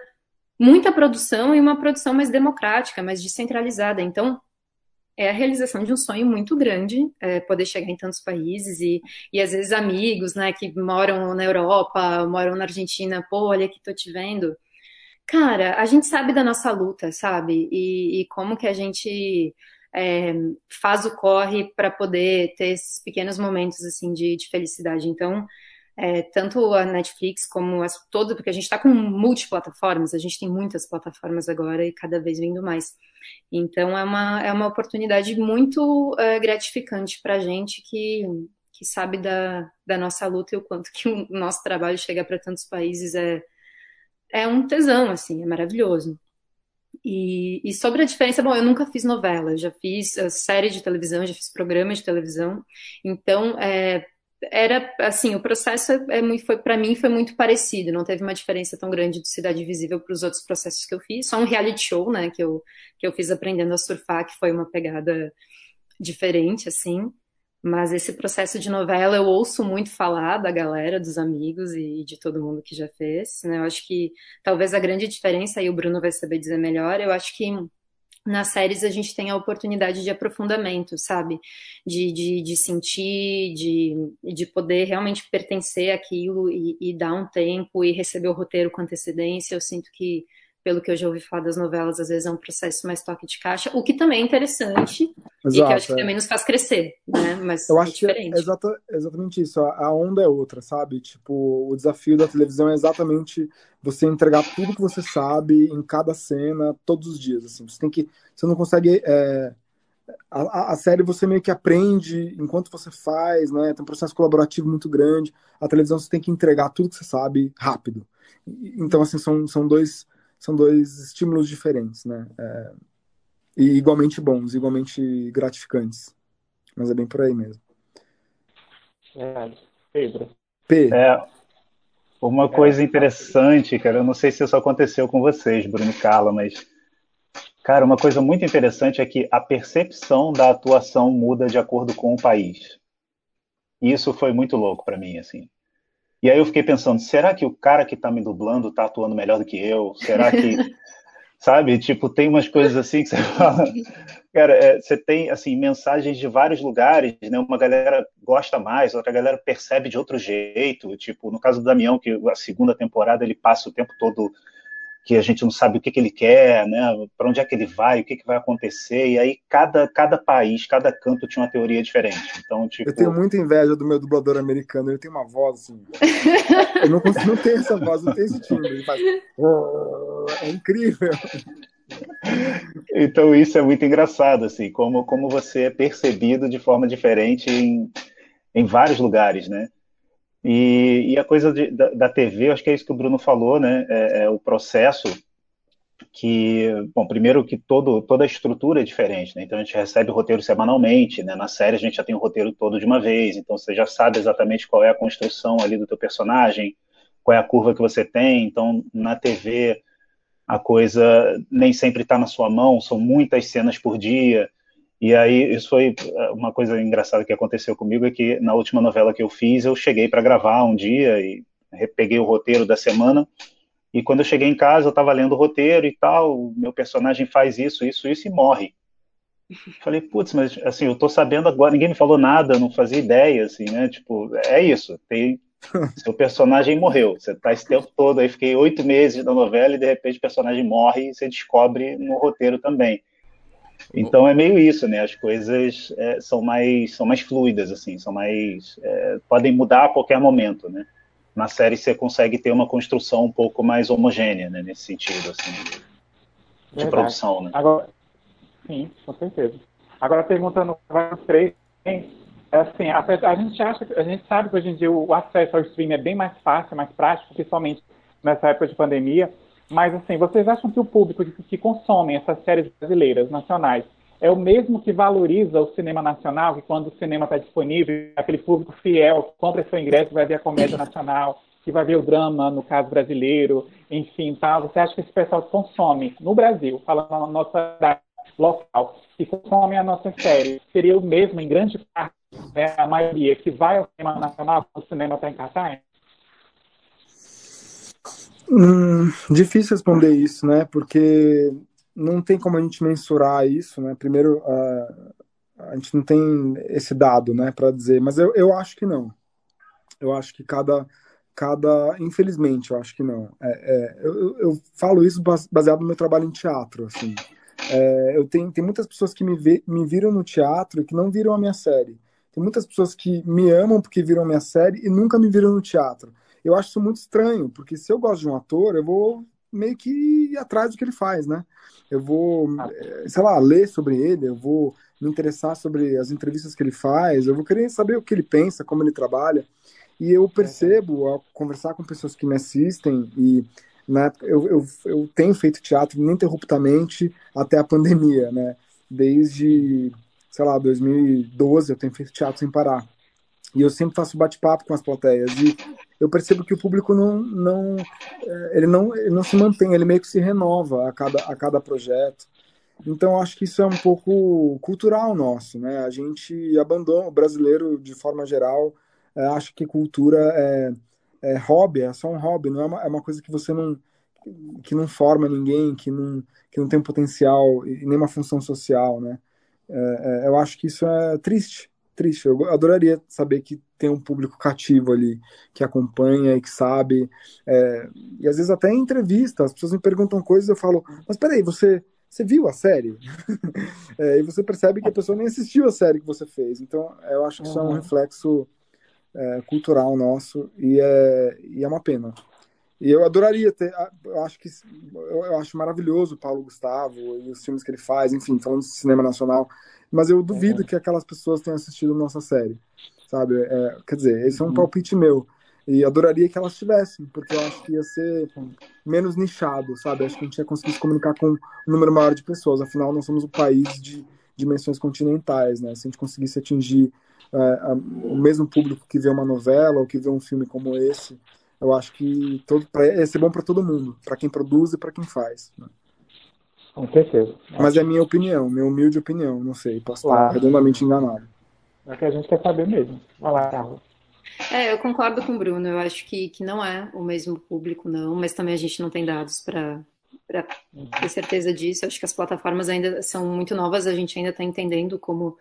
muita produção e uma produção mais democrática, mais descentralizada. Então, é a realização de um sonho muito grande, é, poder chegar em tantos países e, e às vezes amigos, né, que moram na Europa, moram na Argentina, pô, olha que tô te vendo. Cara, a gente sabe da nossa luta, sabe? E, e como que a gente é, faz o corre para poder ter esses pequenos momentos assim de, de felicidade. Então, é, tanto a Netflix como as todas, porque a gente está com multiplataformas, a gente tem muitas plataformas agora e cada vez vindo mais. Então é uma, é uma oportunidade muito é, gratificante para a gente que, que sabe da, da nossa luta e o quanto que o nosso trabalho chega para tantos países é, é um tesão, assim, é maravilhoso. E, e, sobre a diferença, bom, eu nunca fiz novela, já fiz uh, série de televisão, já fiz programa de televisão, então é, era assim, o processo é, foi para mim foi muito parecido, não teve uma diferença tão grande de Cidade Visível para os outros processos que eu fiz, só um reality show, né, que eu que eu fiz aprendendo a surfar, que foi uma pegada diferente assim. Mas esse processo de novela eu ouço muito falar da galera, dos amigos e de todo mundo que já fez. Né? Eu acho que talvez a grande diferença, e o Bruno vai saber dizer melhor, eu acho que nas séries a gente tem a oportunidade de aprofundamento, sabe? De, de, de sentir, de, de poder realmente pertencer àquilo e, e dar um tempo e receber o roteiro com antecedência. Eu sinto que pelo que eu já ouvi falar das novelas, às vezes é um processo mais toque de caixa, o que também é interessante Exato, e que eu acho que é. também nos faz crescer, né? Mas eu é acho diferente. que é exata, exatamente isso. A onda é outra, sabe? Tipo, o desafio da televisão é exatamente você entregar tudo que você sabe em cada cena, todos os dias. Assim, você tem que, você não consegue é, a, a, série você meio que aprende enquanto você faz, né? Tem um processo colaborativo muito grande. A televisão você tem que entregar tudo que você sabe rápido. Então, assim, são, são dois são dois estímulos diferentes, né? É, e igualmente bons, igualmente gratificantes. Mas é bem por aí mesmo. É, Pedro. P. É, uma coisa interessante, cara, eu não sei se isso aconteceu com vocês, Bruno e Carla, mas, cara, uma coisa muito interessante é que a percepção da atuação muda de acordo com o país. E isso foi muito louco para mim, assim. E aí eu fiquei pensando, será que o cara que tá me dublando tá atuando melhor do que eu? Será que, sabe, tipo, tem umas coisas assim que você fala, cara, é, você tem, assim, mensagens de vários lugares, né, uma galera gosta mais, outra galera percebe de outro jeito, tipo, no caso do Damião, que a segunda temporada ele passa o tempo todo que a gente não sabe o que, que ele quer, né? Para onde é que ele vai, o que, que vai acontecer. E aí cada, cada país, cada canto tinha uma teoria diferente. Então, tipo... Eu tenho muita inveja do meu dublador americano. Ele tem uma voz assim. eu não consigo não ter essa voz, não tem esse timbre. Ele faz. É incrível. Então isso é muito engraçado, assim, como, como você é percebido de forma diferente em, em vários lugares, né? E, e a coisa de, da, da, TV, acho que é isso que o Bruno falou, né? É, é, o processo que, bom, primeiro que todo, toda a estrutura é diferente, né? Então a gente recebe o roteiro semanalmente, né? Na série a gente já tem o roteiro todo de uma vez, então você já sabe exatamente qual é a construção ali do teu personagem, qual é a curva que você tem. Então na TV a coisa nem sempre está na sua mão, são muitas cenas por dia. E aí, isso foi é, uma coisa engraçada que aconteceu comigo, é que na última novela que eu fiz, eu cheguei para gravar um dia e peguei o roteiro da semana, e quando eu cheguei em casa, eu estava lendo o roteiro e tal, meu personagem faz isso, isso, isso e morre. Falei, putz, mas assim, eu tô sabendo agora, ninguém me falou nada, não fazia ideia, assim, né? Tipo, é isso, tem, seu personagem morreu. Você tá esse tempo todo aí, fiquei oito meses na novela e de repente o personagem morre e você descobre no roteiro também. Então é meio isso, né? As coisas é, são mais são mais fluidas assim, são mais é, podem mudar a qualquer momento, né? Na série você consegue ter uma construção um pouco mais homogênea, né? Nesse sentido assim de, de produção, né? Agora, sim, com certeza. Agora perguntando para os três, assim, a, a, gente acha, a gente sabe que hoje em dia o acesso ao streaming é bem mais fácil, mais prático, principalmente nessa época de pandemia. Mas, assim, vocês acham que o público que, que consome essas séries brasileiras, nacionais, é o mesmo que valoriza o cinema nacional, que quando o cinema está disponível, aquele público fiel que compra seu ingresso vai ver a comédia nacional, que vai ver o drama, no caso brasileiro, enfim, tá? Você acha que esse pessoal consome no Brasil, falando na nossa local, que consome a nossa série, seria o mesmo em grande parte, né, a maioria, que vai ao cinema nacional o cinema está em cartaz? Hum, difícil responder isso, né? Porque não tem como a gente mensurar isso, né? Primeiro, uh, a gente não tem esse dado, né, para dizer, mas eu, eu acho que não. Eu acho que cada, cada, infelizmente, eu acho que não. É, é, eu, eu falo isso baseado no meu trabalho em teatro, assim. É, eu tenho, tem muitas pessoas que me, vê, me viram no teatro e que não viram a minha série. Tem muitas pessoas que me amam porque viram a minha série e nunca me viram no teatro eu acho isso muito estranho, porque se eu gosto de um ator, eu vou meio que ir atrás do que ele faz, né? Eu vou, eh, sei lá, ler sobre ele, eu vou me interessar sobre as entrevistas que ele faz, eu vou querer saber o que ele pensa, como ele trabalha. E eu percebo, ao conversar com pessoas que me assistem, e né, eu, eu, eu tenho feito teatro ininterruptamente até a pandemia, né? Desde, sei lá, 2012 eu tenho feito teatro sem parar. E eu sempre faço bate-papo com as plateias. E eu percebo que o público não, não, é, ele não, ele não se mantém, ele meio que se renova a cada, a cada projeto. Então, acho que isso é um pouco cultural nosso, né? A gente abandona, o brasileiro, de forma geral, é, acha que cultura é, é hobby, é só um hobby, não é uma, é uma coisa que você não que não forma ninguém, que não, que não tem potencial e nem uma função social, né? É, eu acho que isso é triste, triste. Eu adoraria saber que tem um público cativo ali, que acompanha e que sabe. É, e às vezes até em entrevista, as pessoas me perguntam coisas eu falo, mas peraí, você, você viu a série? é, e você percebe que a pessoa nem assistiu a série que você fez. Então, eu acho que isso é um reflexo é, cultural nosso e é, e é uma pena. E eu adoraria ter, eu acho que eu acho maravilhoso o Paulo Gustavo e os filmes que ele faz, enfim, falando de cinema nacional, mas eu duvido que aquelas pessoas tenham assistido nossa série, sabe? É, quer dizer, esse é um uhum. palpite meu. E adoraria que elas tivessem, porque eu acho que ia ser menos nichado, sabe? Acho que a gente ia conseguir se comunicar com um número maior de pessoas. Afinal, nós somos um país de dimensões continentais, né? Se a gente conseguisse atingir é, o mesmo público que vê uma novela ou que vê um filme como esse, eu acho que todo, pra, ia ser bom para todo mundo, para quem produz e para quem faz. Né? Com certeza. Mas é minha opinião, minha humilde opinião, não sei, posso claro. estar redondamente enganado. É que a gente quer saber mesmo. Vai lá. É, eu concordo com o Bruno, eu acho que, que não é o mesmo público, não, mas também a gente não tem dados para ter certeza disso. Acho que as plataformas ainda são muito novas, a gente ainda está entendendo como,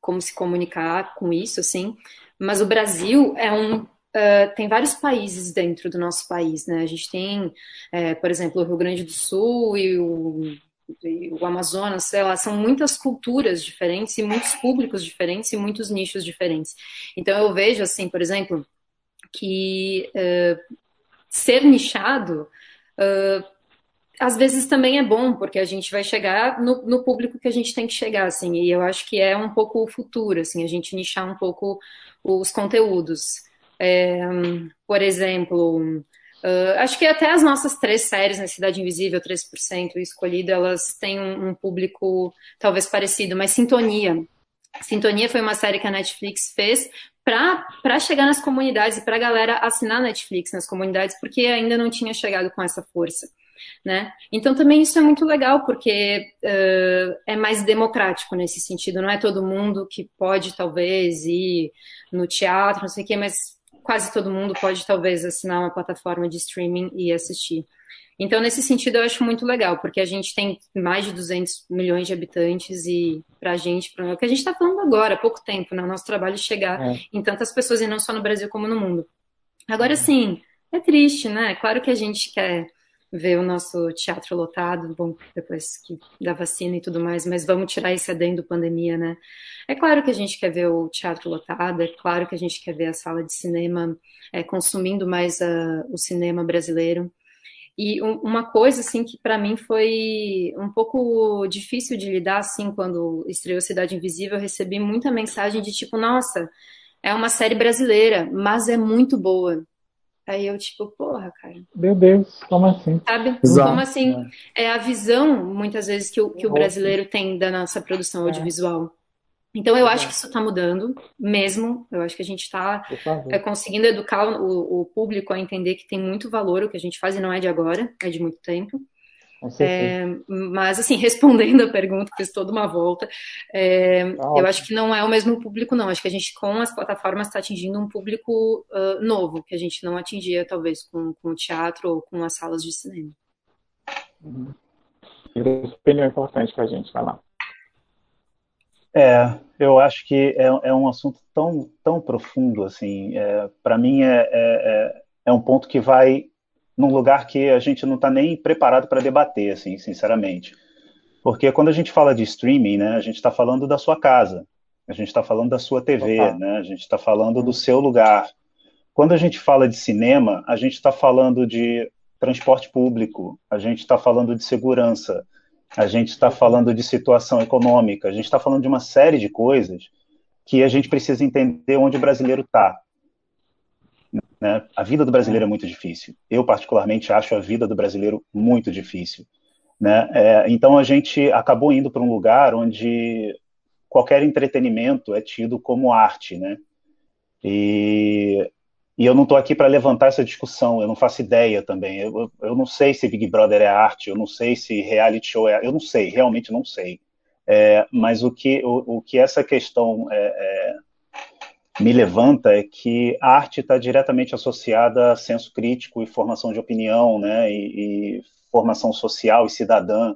como se comunicar com isso, assim. Mas o Brasil é um uh, tem vários países dentro do nosso país, né? A gente tem, é, por exemplo, o Rio Grande do Sul e o, e o Amazonas, sei lá, são muitas culturas diferentes e muitos públicos diferentes e muitos nichos diferentes. Então eu vejo, assim, por exemplo, que uh, ser nichado uh, às vezes também é bom, porque a gente vai chegar no, no, público que a gente tem que chegar, assim, e eu acho que é um pouco o futuro, assim, a gente nichar um pouco os conteúdos. É, por exemplo, uh, acho que até as nossas três séries, né, Cidade Invisível, 3% e Escolhido, elas têm um, um público talvez parecido, mas Sintonia. Sintonia foi uma série que a Netflix fez para chegar nas comunidades e para a galera assinar Netflix nas comunidades, porque ainda não tinha chegado com essa força né? Então também isso é muito legal porque uh, é mais democrático nesse sentido. Não é todo mundo que pode talvez ir no teatro, não sei o quê, mas quase todo mundo pode talvez assinar uma plataforma de streaming e assistir. Então, nesse sentido, eu acho muito legal, porque a gente tem mais de 200 milhões de habitantes e para a gente, pra, é o que a gente está falando agora, há pouco tempo, né? O nosso trabalho chegar é. em tantas pessoas, e não só no Brasil como no mundo. Agora, sim, é triste, né? Claro que a gente quer ver o nosso teatro lotado, bom, depois que da vacina e tudo mais, mas vamos tirar esse adendo pandemia, né? É claro que a gente quer ver o teatro lotado, é claro que a gente quer ver a sala de cinema é, consumindo mais uh, o cinema brasileiro. E um, uma coisa, assim, que para mim foi um pouco difícil de lidar, assim, quando estreou Cidade Invisível, eu recebi muita mensagem de tipo, nossa, é uma série brasileira, mas é muito boa. Aí eu, tipo, porra, cara. Meu Deus, como assim? Sabe? Exato. Como assim? É. é a visão, muitas vezes, que o, que o brasileiro tem da nossa produção é. audiovisual. Então, eu acho que isso está mudando mesmo. Eu acho que a gente está é, conseguindo educar o, o, público a entender que tem muito valor o que a gente faz e não é de agora, é de muito tempo. É, mas, assim, respondendo a pergunta, fiz toda uma volta. É, ah, eu acho que não é o mesmo público, não. Acho que a gente, com as plataformas, está atingindo um público uh, novo, que a gente não atingia, talvez, com, com o teatro ou com as salas de cinema. Uhum. Opinião importante para a gente, vai lá. É, eu acho que é, é um assunto tão, tão profundo, assim. É, para mim, é, é, é, é um ponto que vai num lugar que a gente não está nem preparado para debater, assim, sinceramente. Porque quando a gente fala de streaming, né, a gente está falando da sua casa, a gente está falando da sua TV, né, a gente está falando do seu lugar. Quando a gente fala de cinema, a gente está falando de transporte público, a gente está falando de segurança, a gente está falando de situação econômica, a gente está falando de uma série de coisas que a gente precisa entender onde o brasileiro está. Né? A vida do brasileiro é muito difícil. Eu, particularmente, acho a vida do brasileiro muito difícil. Né? É, então, a gente acabou indo para um lugar onde qualquer entretenimento é tido como arte. Né? E, e eu não estou aqui para levantar essa discussão, eu não faço ideia também. Eu, eu não sei se Big Brother é arte, eu não sei se reality show é. Eu não sei, realmente não sei. É, mas o que, o, o que essa questão é, é me levanta é que a arte está diretamente associada a senso crítico e formação de opinião, né, e, e, formação social e cidadã,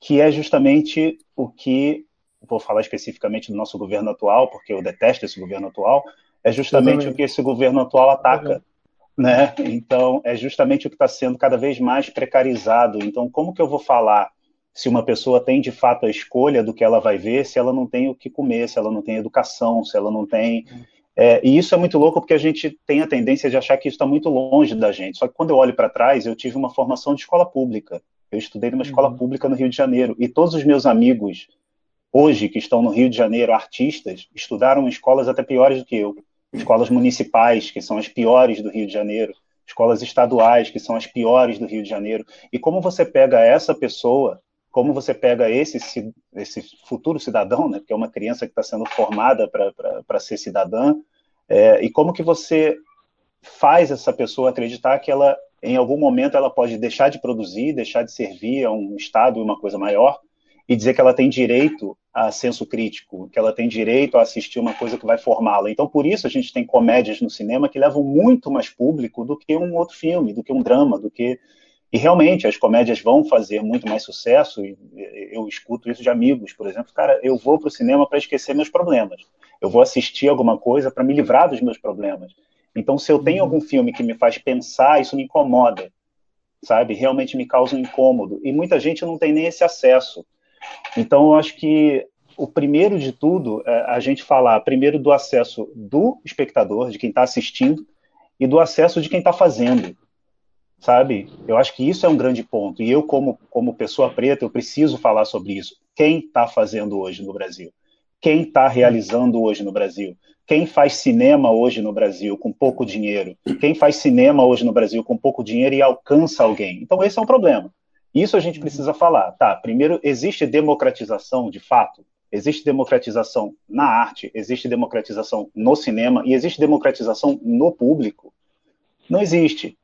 que é justamente o que, vou falar especificamente do nosso governo atual, porque eu detesto esse governo atual, é justamente o que esse governo atual ataca. Né? Então, é justamente o que está sendo cada vez mais precarizado. Então, como que eu vou falar se uma pessoa tem de fato a escolha do que ela vai ver, se ela não tem o que comer, se ela não tem educação, se ela não tem. É, e isso é muito louco porque a gente tem a tendência de achar que isso está muito longe da gente. Só que quando eu olho para trás, eu tive uma formação de escola pública. Eu estudei numa escola uhum. pública no Rio de Janeiro. E todos os meus amigos, hoje, que estão no Rio de Janeiro, artistas, estudaram em escolas até piores do que eu. Escolas municipais, que são as piores do Rio de Janeiro. Escolas estaduais, que são as piores do Rio de Janeiro. E como você pega essa pessoa como você pega esse, esse futuro cidadão, né, que é uma criança que está sendo formada para ser cidadã, é, e como que você faz essa pessoa acreditar que ela, em algum momento, ela pode deixar de produzir, deixar de servir a um Estado e uma coisa maior, e dizer que ela tem direito a senso crítico, que ela tem direito a assistir uma coisa que vai formá-la. Então, por isso, a gente tem comédias no cinema que levam muito mais público do que um outro filme, do que um drama, do que e realmente as comédias vão fazer muito mais sucesso. E eu escuto isso de amigos, por exemplo, cara, eu vou para o cinema para esquecer meus problemas. Eu vou assistir alguma coisa para me livrar dos meus problemas. Então, se eu tenho uhum. algum filme que me faz pensar, isso me incomoda, sabe? Realmente me causa um incômodo. E muita gente não tem nem esse acesso. Então, eu acho que o primeiro de tudo é a gente falar primeiro do acesso do espectador, de quem está assistindo, e do acesso de quem está fazendo, sabe? Eu acho que isso é um grande ponto. E eu, como, como pessoa preta, eu preciso falar sobre isso. Quem está fazendo hoje no Brasil? Quem está realizando hoje no Brasil? Quem faz cinema hoje no Brasil com pouco dinheiro? Quem faz cinema hoje no Brasil com pouco dinheiro e alcança alguém? Então, esse é um problema. Isso a gente precisa falar. Tá, primeiro, existe democratização de fato? Existe democratização na arte, existe democratização no cinema e existe democratização no público? Não existe.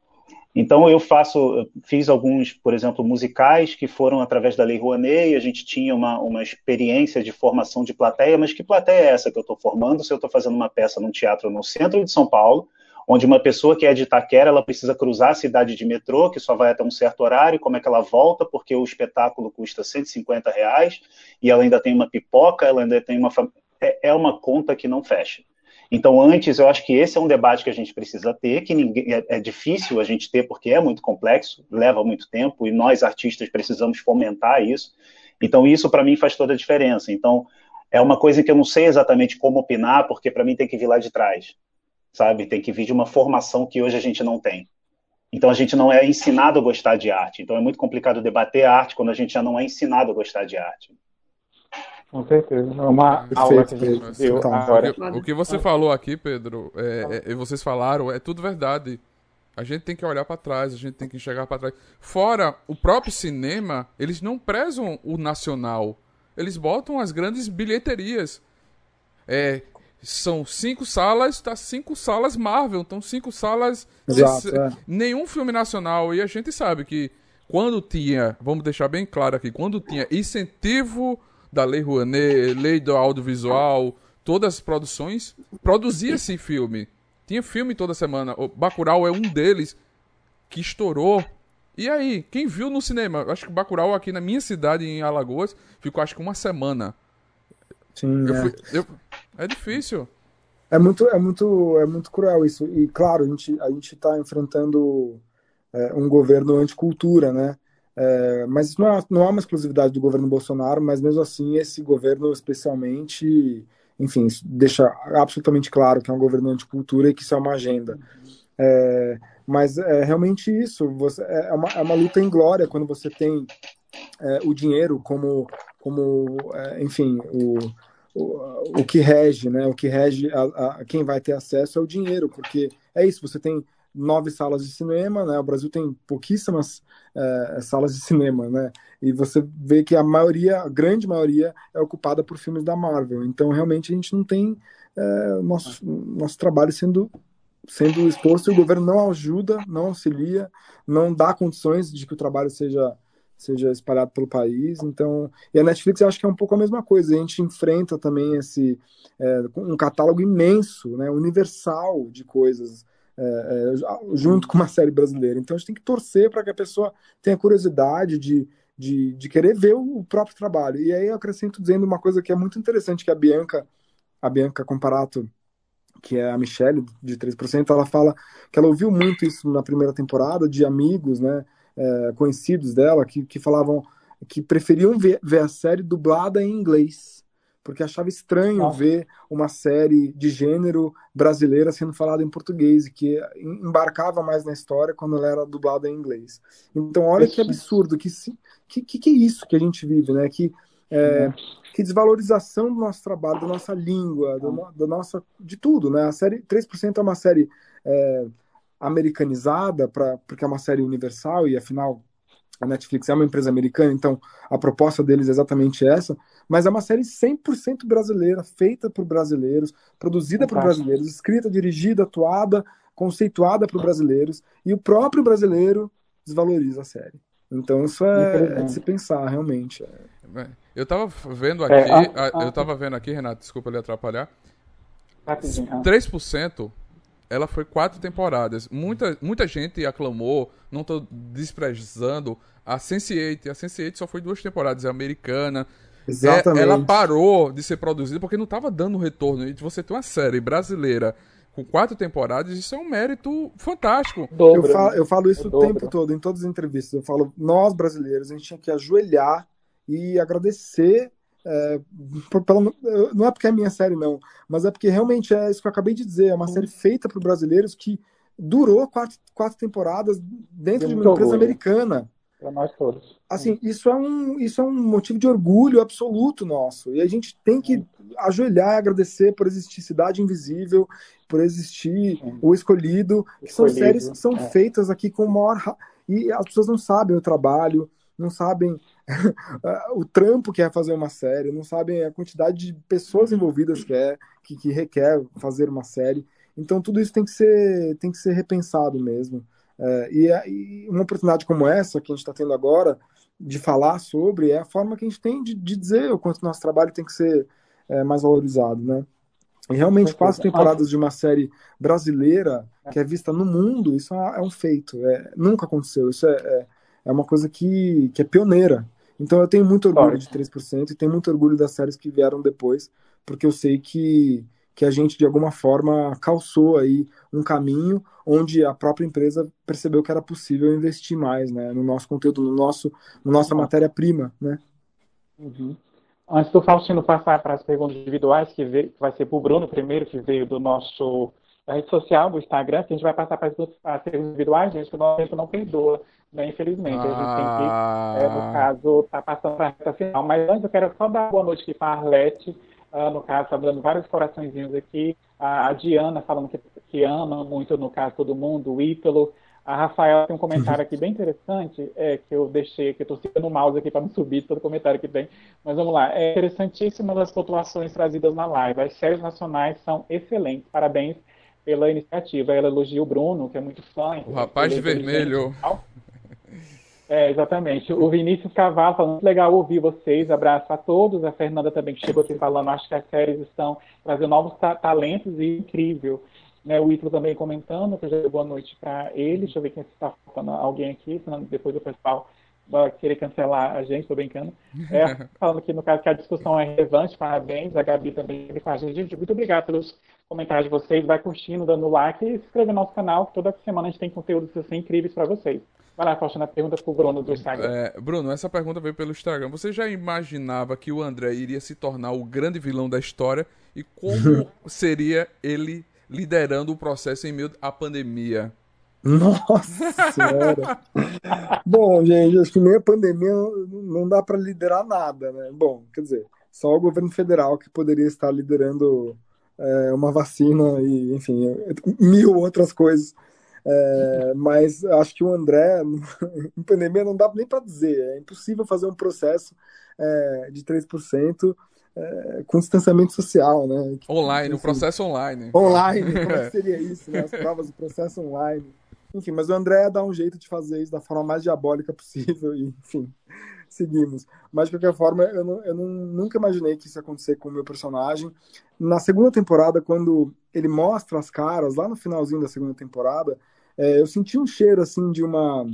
Então eu faço, fiz alguns, por exemplo, musicais que foram através da Lei Rouanet, e a gente tinha uma, uma experiência de formação de plateia, mas que plateia é essa que eu estou formando se eu estou fazendo uma peça num teatro no centro de São Paulo, onde uma pessoa que é de Itaquera, ela precisa cruzar a cidade de metrô, que só vai até um certo horário, como é que ela volta, porque o espetáculo custa 150 reais, e ela ainda tem uma pipoca, ela ainda tem uma... É, é uma conta que não fecha. Então, antes, eu acho que esse é um debate que a gente precisa ter, que ninguém, é, é, difícil a gente ter, porque é muito complexo, leva muito tempo, e nós, artistas, precisamos fomentar isso. Então, isso, para mim, faz toda a diferença. Então, é uma coisa que eu não sei exatamente como opinar, porque para mim tem que vir lá de trás sabe? Tem que vir de uma formação que hoje a gente não tem. Então a gente não é ensinado a gostar de arte. Então é muito complicado debater arte quando a gente já não é ensinado a gostar de arte. Com certeza. É uma Perfeito, aula que a gente deu então, agora. O que você falou aqui, Pedro, é, é, e vocês falaram, é tudo verdade. A gente tem que olhar para trás, a gente tem que enxergar para trás. Fora o próprio cinema, eles não prezam o nacional. Eles botam as grandes bilheterias. É, são cinco salas, tá cinco salas Marvel, então cinco salas. Exato, é. Nenhum filme nacional. E a gente sabe que quando tinha, vamos deixar bem claro aqui, quando tinha incentivo da Lei Rouanet, Lei do Audiovisual, todas as produções, produzia-se filme. Tinha filme toda semana. O Bacurau é um deles que estourou. E aí, quem viu no cinema? Acho que Bacurau aqui na minha cidade, em Alagoas, ficou acho que uma semana. Sim, eu é. Fui, eu, é difícil. É muito, é muito, é muito cruel isso. E claro, a gente a gente está enfrentando é, um governo anticultura, né? É, mas não é, não é uma exclusividade do governo Bolsonaro, mas mesmo assim esse governo especialmente, enfim, deixa absolutamente claro que é um governo anticultura e que isso é uma agenda. É, mas é realmente isso. Você, é, uma, é uma luta em glória quando você tem é, o dinheiro como, como é, enfim, o o, que rege, né? O que rege a, a, quem vai ter acesso é o dinheiro, porque é isso. Você tem nove salas de cinema, né? O Brasil tem pouquíssimas é, salas de cinema, né? E você vê que a maioria, a grande maioria, é ocupada por filmes da Marvel. Então, realmente, a gente não tem é, nosso, nosso trabalho sendo sendo exposto e o governo não ajuda, não auxilia, não dá condições de que o trabalho seja seja espalhado pelo país. Então, e a Netflix eu acho que é um pouco a mesma coisa. A gente enfrenta também esse é, um catálogo imenso, né, universal de coisas. É, é, junto com uma série brasileira. Então a gente tem que torcer para que a pessoa tenha curiosidade de, de, de, querer ver o próprio trabalho. E aí eu acrescento dizendo uma coisa que é muito interessante, que a Bianca, a Bianca Comparato, que é a Michelle, de 3%, ela fala que ela ouviu muito isso na primeira temporada, de amigos, né? é, conhecidos dela que, que falavam que preferiam ver, ver a série dublada em inglês, porque achava estranho ah. ver uma série de gênero brasileira sendo falada em português e que embarcava mais na história quando ela era dublada em inglês. Então, olha isso. que absurdo, que, que, que é isso que a gente vive, né? Que, é, que desvalorização do nosso trabalho, da nossa língua, do, da nossa, de tudo, né? A série 3% é uma série é, americanizada, pra, porque é uma série universal e afinal a Netflix é uma empresa americana, então a proposta deles é exatamente essa, mas é uma série 100% brasileira, feita por brasileiros, produzida por brasileiros, escrita, dirigida, atuada, conceituada por brasileiros, e o próprio brasileiro desvaloriza a série. Então isso é, é de se pensar, realmente. Eu tava vendo aqui, é, a, a, eu tava vendo aqui, Renato, desculpa lhe atrapalhar. Rapidinho. 3% ela foi quatro temporadas. Muita, muita gente aclamou, não estou desprezando, a Sense8. A Sense8 só foi duas temporadas, é americana. Exatamente. É, ela parou de ser produzida porque não estava dando retorno. E você tem uma série brasileira com quatro temporadas, isso é um mérito fantástico. eu, falo, eu falo isso o tempo todo, em todas as entrevistas. Eu falo, nós brasileiros, a gente tinha que ajoelhar e agradecer. É, por, pela, não é porque é minha série, não, mas é porque realmente é isso que eu acabei de dizer. É uma série feita para brasileiros que durou quatro, quatro temporadas dentro de uma empresa americana. Para nós todos. Assim, isso é, um, isso é um motivo de orgulho absoluto nosso. E a gente tem que ajoelhar e agradecer por existir Cidade Invisível, por existir Sim. O Escolhido, que são séries que são é. feitas aqui com o maior. E as pessoas não sabem o trabalho, não sabem o trampo que é fazer uma série, não sabem a quantidade de pessoas envolvidas que é, que, que requer fazer uma série. Então tudo isso tem que ser, tem que ser repensado mesmo. É, e, e, uma oportunidade como essa que a gente está tendo agora de falar sobre é a forma que a gente tem de, de dizer o quanto nosso trabalho tem que ser é, mais valorizado, né? E realmente quatro temporadas de uma série brasileira que é vista no mundo, isso é, é um feito. É, nunca aconteceu. Isso é, é, é, uma coisa que, que é pioneira. Então eu tenho muito orgulho de 3% e tenho muito orgulho das séries que vieram depois, porque eu sei que que a gente de alguma forma calçou aí um caminho onde a própria empresa percebeu que era possível investir mais, né, no nosso conteúdo, no nosso, no nossa matéria-prima, né? Uhum. Antes do Faustino passar para as perguntas individuais, que, veio, que vai ser para o Bruno primeiro, que veio do nosso da rede social, do Instagram, que a gente vai passar para as, as perguntas individuais, gente, que o nosso tempo não perdoa, né, infelizmente. Ah. A gente tem que, é, no caso, tá passando para a reta final. Mas antes eu quero só dar boa noite aqui para a Arlete, Uh, no caso, está dando vários coraçõezinhos aqui. a Diana falando que, que, ama muito, no caso, todo mundo. O Ítalo. A Rafael tem um comentário aqui bem interessante, é, que eu deixei, que eu estou segurando o mouse aqui para não subir todo comentário que tem. Mas vamos lá. É interessantíssima as pontuações trazidas na live. As séries nacionais são excelentes. Parabéns pela iniciativa. Ela elogia o Bruno, que é muito fã. O rapaz de vermelho. É, exatamente. O Vinícius Cavalo falando, muito legal ouvir vocês, abraço a todos. A Fernanda também que chegou aqui falando, acho que as séries estão trazendo novos ta talentos e incrível. Né, o Ítalo também comentando, que eu já dei boa noite para ele. Deixa eu ver quem está faltando alguém aqui, senão depois o pessoal vai querer cancelar a gente, estou brincando. É, falando que no caso que a discussão é relevante, parabéns. A Gabi também com a gente. Muito obrigado pelos comentários de vocês. Vai curtindo, dando like e se inscreve no nosso canal, que toda semana a gente tem conteúdos assim, incríveis para vocês. Vai lá, Faustino, a pergunta pro Bruno do Instagram. É, Bruno, essa pergunta veio pelo Instagram. Você já imaginava que o André iria se tornar o grande vilão da história? E como seria ele liderando o processo em meio à pandemia? Nossa senhora! Bom, gente, acho que meio a pandemia não dá para liderar nada, né? Bom, quer dizer, só o governo federal que poderia estar liderando é, uma vacina e, enfim, mil outras coisas é, mas acho que o André, em pandemia, não dá nem para dizer. É impossível fazer um processo é, de 3% é, com distanciamento social, né? Online, o processo online. Online, como é seria isso, né? As provas do processo online. Enfim, mas o André dá um jeito de fazer isso da forma mais diabólica possível e, enfim, seguimos. Mas, de qualquer forma, eu, não, eu não, nunca imaginei que isso ia acontecer com o meu personagem. Na segunda temporada, quando ele mostra as caras, lá no finalzinho da segunda temporada, é, eu senti um cheiro, assim, de uma,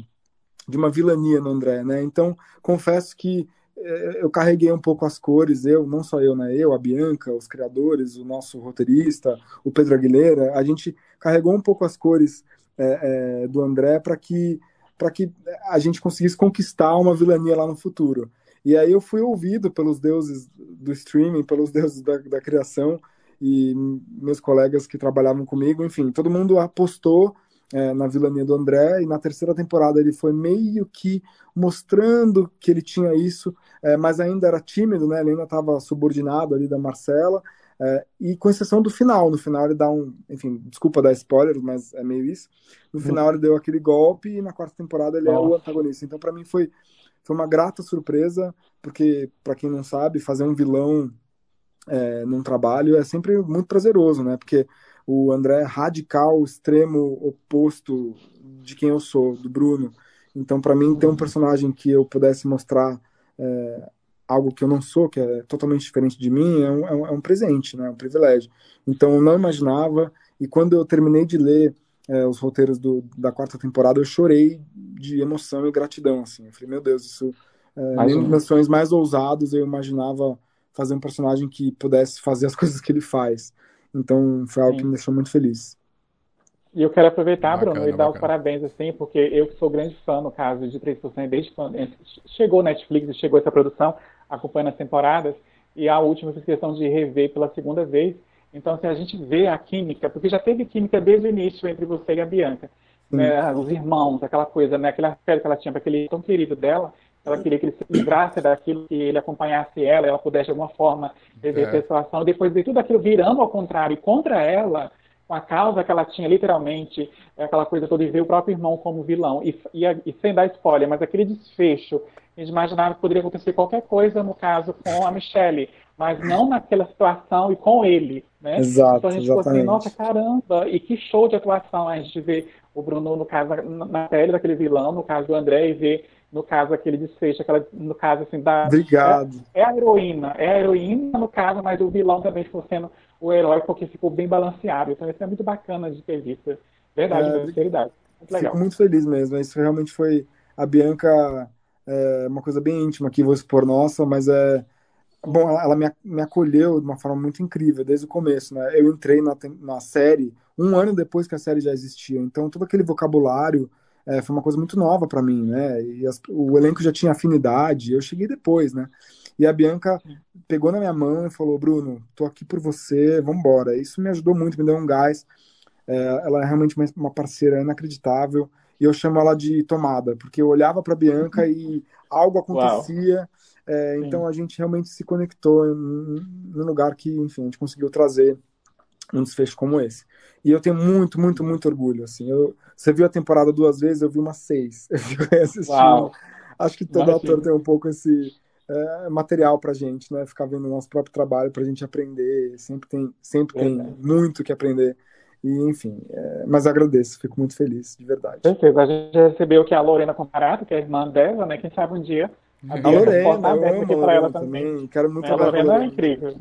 de uma vilania no André, né? Então, confesso que é, eu carreguei um pouco as cores, eu, não só eu, né? Eu, a Bianca, os criadores, o nosso roteirista, o Pedro Aguilera, a gente carregou um pouco as cores é, é, do André para que para que a gente conseguisse conquistar uma vilania lá no futuro. E aí eu fui ouvido pelos deuses do streaming, pelos deuses da, da criação e meus colegas que trabalhavam comigo, enfim, todo mundo apostou é, na vilania do André, e na terceira temporada ele foi meio que mostrando que ele tinha isso, é, mas ainda era tímido, né? Ele ainda estava subordinado ali da Marcela, é, e com exceção do final, no final ele dá um, enfim, desculpa dar spoilers, mas é meio isso. No uhum. final ele deu aquele golpe e na quarta temporada ele é o antagonista. Então para mim foi foi uma grata surpresa, porque para quem não sabe, fazer um vilão é, num trabalho é sempre muito prazeroso, né? Porque o André é radical, extremo oposto de quem eu sou, do Bruno. Então, para mim, ter um personagem que eu pudesse mostrar é, algo que eu não sou, que é totalmente diferente de mim, é um, é um, é presente, né? é um privilégio. Então, eu não imaginava, e quando eu terminei de ler é, os roteiros do, da quarta temporada, eu chorei de emoção e gratidão. Assim. Eu falei, meu Deus, isso. É, nem nos meus sonhos mais ousados eu imaginava fazer um personagem que pudesse fazer as coisas que ele faz. Então foi algo Sim. que me deixou muito feliz. E eu quero aproveitar, bacana, Bruno, e dar bacana. os parabéns, assim, porque eu que sou grande fã, no caso, de 3%, desde quando chegou Netflix e chegou essa produção, acompanhando as temporadas, e a última fiz questão de rever pela segunda vez. Então, assim, a gente vê a química, porque já teve química desde o início entre você e a Bianca. Né, os irmãos, aquela coisa, né, aquele afeto que ela tinha para aquele tão querido dela, ela queria que ele se livrasse daquilo, que ele acompanhasse ela, ela pudesse de alguma forma reverter é. a situação. Depois de tudo aquilo virando ao contrário contra ela, com a causa que ela tinha, literalmente, aquela coisa toda, e ver o próprio irmão como vilão. E, e, e sem dar spoiler, mas aquele desfecho, a gente imaginava que poderia acontecer qualquer coisa, no caso, com a Michelle, mas não naquela situação e com ele, né? Exato, então a gente exatamente. ficou assim, nossa, caramba, e que show de atuação a gente vê o Bruno, no caso, na pele daquele vilão, no caso do André, e ver no caso aquele desfecho, aquela, no caso assim da Obrigado. É, é, a heroína, é a heroína no caso, mas o vilão também ficou sendo o herói porque ficou bem balanceado. Então isso é muito bacana de ter visto. Verdade, é, verdade. Muito legal. Fico muito feliz mesmo. Isso realmente foi a Bianca, é, uma coisa bem íntima aqui, vou expor nossa, mas é bom, ela me, me acolheu de uma forma muito incrível desde o começo, né? Eu entrei na, na série um ano depois que a série já existia, então todo aquele vocabulário é, foi uma coisa muito nova para mim, né? E as, o elenco já tinha afinidade, eu cheguei depois, né? E a Bianca pegou na minha mão e falou: Bruno, tô aqui por você, vamos embora. Isso me ajudou muito, me deu um gás. É, ela é realmente uma, uma parceira inacreditável e eu chamo ela de tomada, porque eu olhava para Bianca e algo acontecia. É, então a gente realmente se conectou num lugar que, enfim, a gente conseguiu trazer um desfecho como esse. E eu tenho muito, muito, muito orgulho. Assim, eu, você viu a temporada duas vezes, eu vi umas seis. Eu fico assistindo. Acho que todo Imagina. ator tem um pouco esse é, material para gente, né? Ficar vendo o nosso próprio trabalho para a gente aprender. Sempre tem, sempre tem muito que aprender. E, enfim, é, mas agradeço, fico muito feliz, de verdade. Certeza. A gente recebeu aqui a Lorena Comparato, que é a irmã dela, né? Quem sabe um dia a, a Lorena, eu amo aqui para ela também. também. Quero muito é, a Lorena é incrível. É.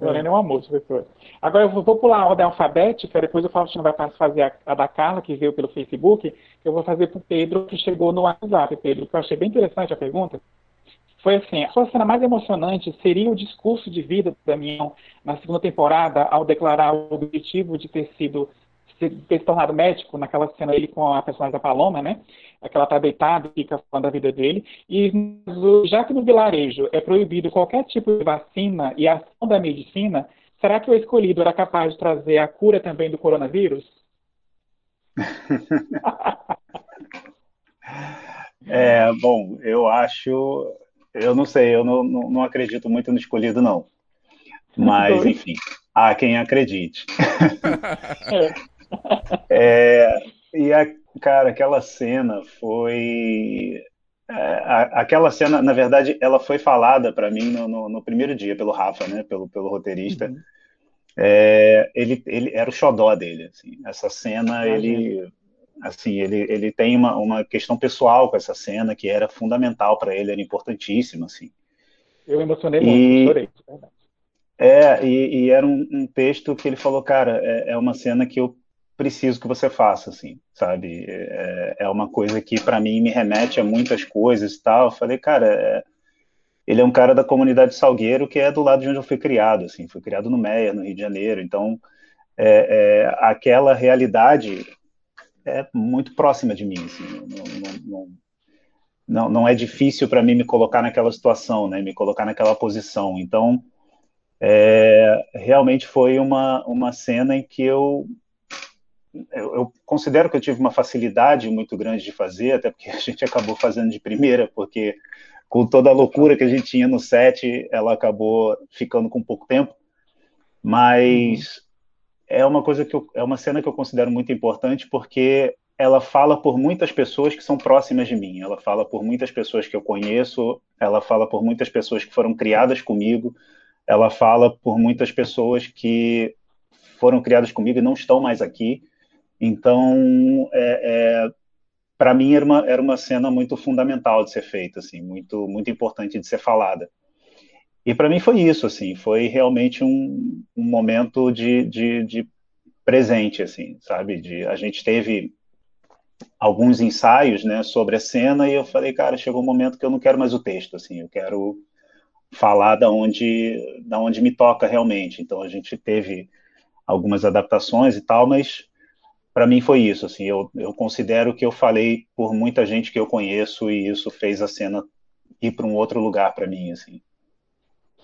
A Lorena é um amor de pessoa. Agora eu vou pular a ordem alfabética, depois o Faustino vai fazer a, a, da Carla, que veio pelo Facebook, que eu vou fazer para o Pedro, que chegou no WhatsApp, Pedro, que eu achei bem interessante a pergunta. Foi assim, a sua cena mais emocionante seria o discurso de vida do Damião na segunda temporada, ao declarar o objetivo de ter sido ter se tornado médico, naquela cena ele com a personagem da Paloma, né? Aquela tá deitada e fica falando da vida dele. E já que no vilarejo é proibido qualquer tipo de vacina e ação da medicina, será que o escolhido era capaz de trazer a cura também do coronavírus? é, bom, eu acho. Eu não sei, eu não, não, não acredito muito no escolhido, não. Mas, enfim, há quem acredite. é. É, e, a, cara, aquela cena foi. É, a, aquela cena, na verdade, ela foi falada para mim no, no, no, primeiro dia pelo Rafa, né, pelo, pelo roteirista. Uhum. É, ele, ele era o xodó dele. Assim. Essa cena, ele, assim, ele, ele tem uma, uma questão pessoal com essa cena que era fundamental para ele, era importantíssima. Assim. Eu emocionei e, muito, chorei, verdade. É, e, e, era um, um, texto que ele falou, cara, é, é uma cena que eu preciso que você faça, assim, sabe? É, é uma coisa que para mim me remete a muitas coisas e tal. Eu falei, cara, é... ele é um cara da comunidade Salgueiro que é do lado de onde eu fui criado, assim, fui criado no Meia, no Rio de Janeiro. Então, é, é aquela realidade é muito próxima de mim, assim, não, não, não, não é difícil para mim me colocar naquela situação, né? Me colocar naquela posição. Então, é, realmente foi uma, uma cena em que eu eu, eu, considero que eu tive uma facilidade muito grande de fazer, até porque a gente acabou fazendo de primeira, porque com toda a loucura que a gente tinha no set, ela acabou ficando com pouco tempo. Mas. É uma coisa que eu, é uma cena que eu considero muito importante porque ela fala por muitas pessoas que são próximas de mim. Ela fala por muitas pessoas que eu conheço. Ela fala por muitas pessoas que foram criadas comigo. Ela fala por muitas pessoas que foram criadas comigo e não estão mais aqui então, é, é, para mim era uma, era uma cena muito fundamental de ser feita, assim, muito muito importante de ser falada. E para mim foi isso, assim, foi realmente um, um momento de, de, de, presente, assim, sabe? De, a gente teve alguns ensaios, né, sobre a cena e eu falei, cara, chegou um momento que eu não quero mais o texto, assim, eu quero falar da onde, da onde me toca realmente. Então a gente teve algumas adaptações e tal, mas para mim foi isso. Assim, eu, eu considero que eu falei por muita gente que eu conheço e isso fez a cena ir para um outro lugar para mim. Assim.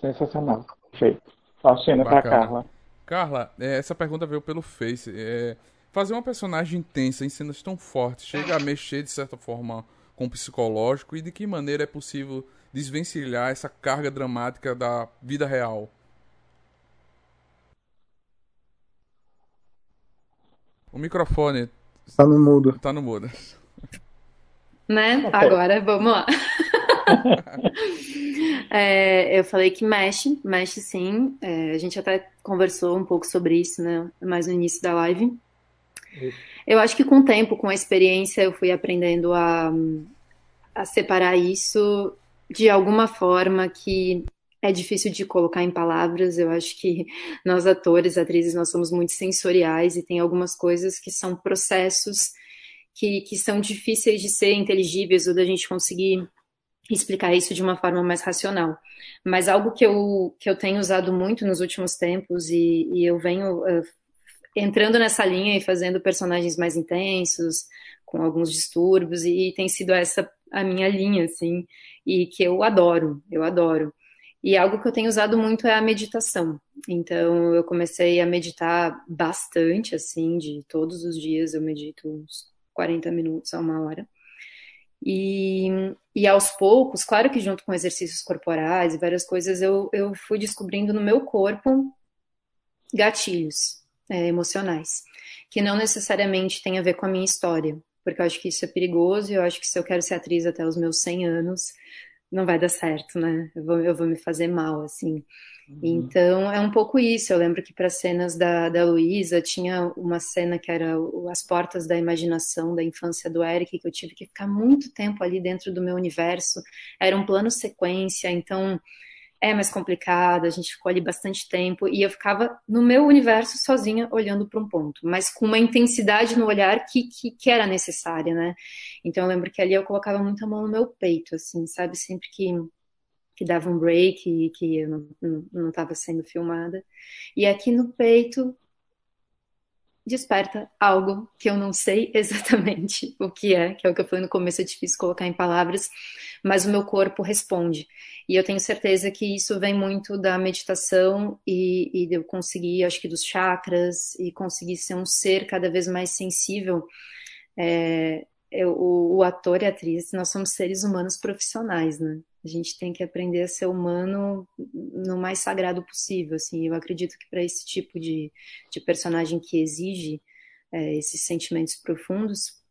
Sensacional. Perfeito. Faustina, para Carla. Carla, é, essa pergunta veio pelo Face. É, fazer uma personagem intensa em cenas tão fortes chega a mexer, de certa forma, com o psicológico e de que maneira é possível desvencilhar essa carga dramática da vida real? O microfone. Tá no mudo. Tá no mudo. Né? Okay. Agora, vamos lá. é, eu falei que mexe, mexe sim. É, a gente até conversou um pouco sobre isso, né? Mais no início da live. Eu acho que com o tempo, com a experiência, eu fui aprendendo a, a separar isso de alguma forma que é difícil de colocar em palavras. Eu acho que nós atores, atrizes, nós somos muito sensoriais e tem algumas coisas que são processos que, que são difíceis de ser inteligíveis ou da gente conseguir explicar isso de uma forma mais racional. Mas algo que eu, que eu tenho usado muito nos últimos tempos e, e eu venho uh, entrando nessa linha e fazendo personagens mais intensos, com alguns distúrbios, e tem sido essa a minha linha, assim, e que eu adoro, eu adoro. E algo que eu tenho usado muito é a meditação. Então, eu comecei a meditar bastante, assim, de todos os dias eu medito uns 40 minutos a uma hora. E, e aos poucos, claro que junto com exercícios corporais e várias coisas, eu, eu fui descobrindo no meu corpo gatilhos é, emocionais, que não necessariamente tem a ver com a minha história, porque eu acho que isso é perigoso e eu acho que se eu quero ser atriz até os meus 100 anos, não vai dar certo, né? Eu vou, eu vou me fazer mal, assim. Uhum. Então, é um pouco isso. Eu lembro que para cenas da, da Luísa, tinha uma cena que era As Portas da Imaginação da infância do Eric, que eu tive que ficar muito tempo ali dentro do meu universo. Era um plano sequência, então é mais complicado, a gente ficou ali bastante tempo e eu ficava no meu universo sozinha olhando para um ponto, mas com uma intensidade no olhar que, que, que, era necessária, né? Então eu lembro que ali eu colocava muita mão no meu peito, assim, sabe? Sempre que, que dava um break e que eu não estava sendo filmada. E aqui no peito desperta algo que eu não sei exatamente o que é, que é o que eu falei no começo, é difícil colocar em palavras, mas o meu corpo responde. E eu tenho certeza que isso vem muito da meditação e, e de eu conseguir, acho que dos chakras, e conseguir ser um ser cada vez mais sensível. É, eu, o, o ator e a atriz, nós somos seres humanos profissionais, né? A gente tem que aprender a ser humano no mais sagrado possível, assim. Eu acredito que para esse tipo de, de personagem que exige é, esses sentimentos profundos,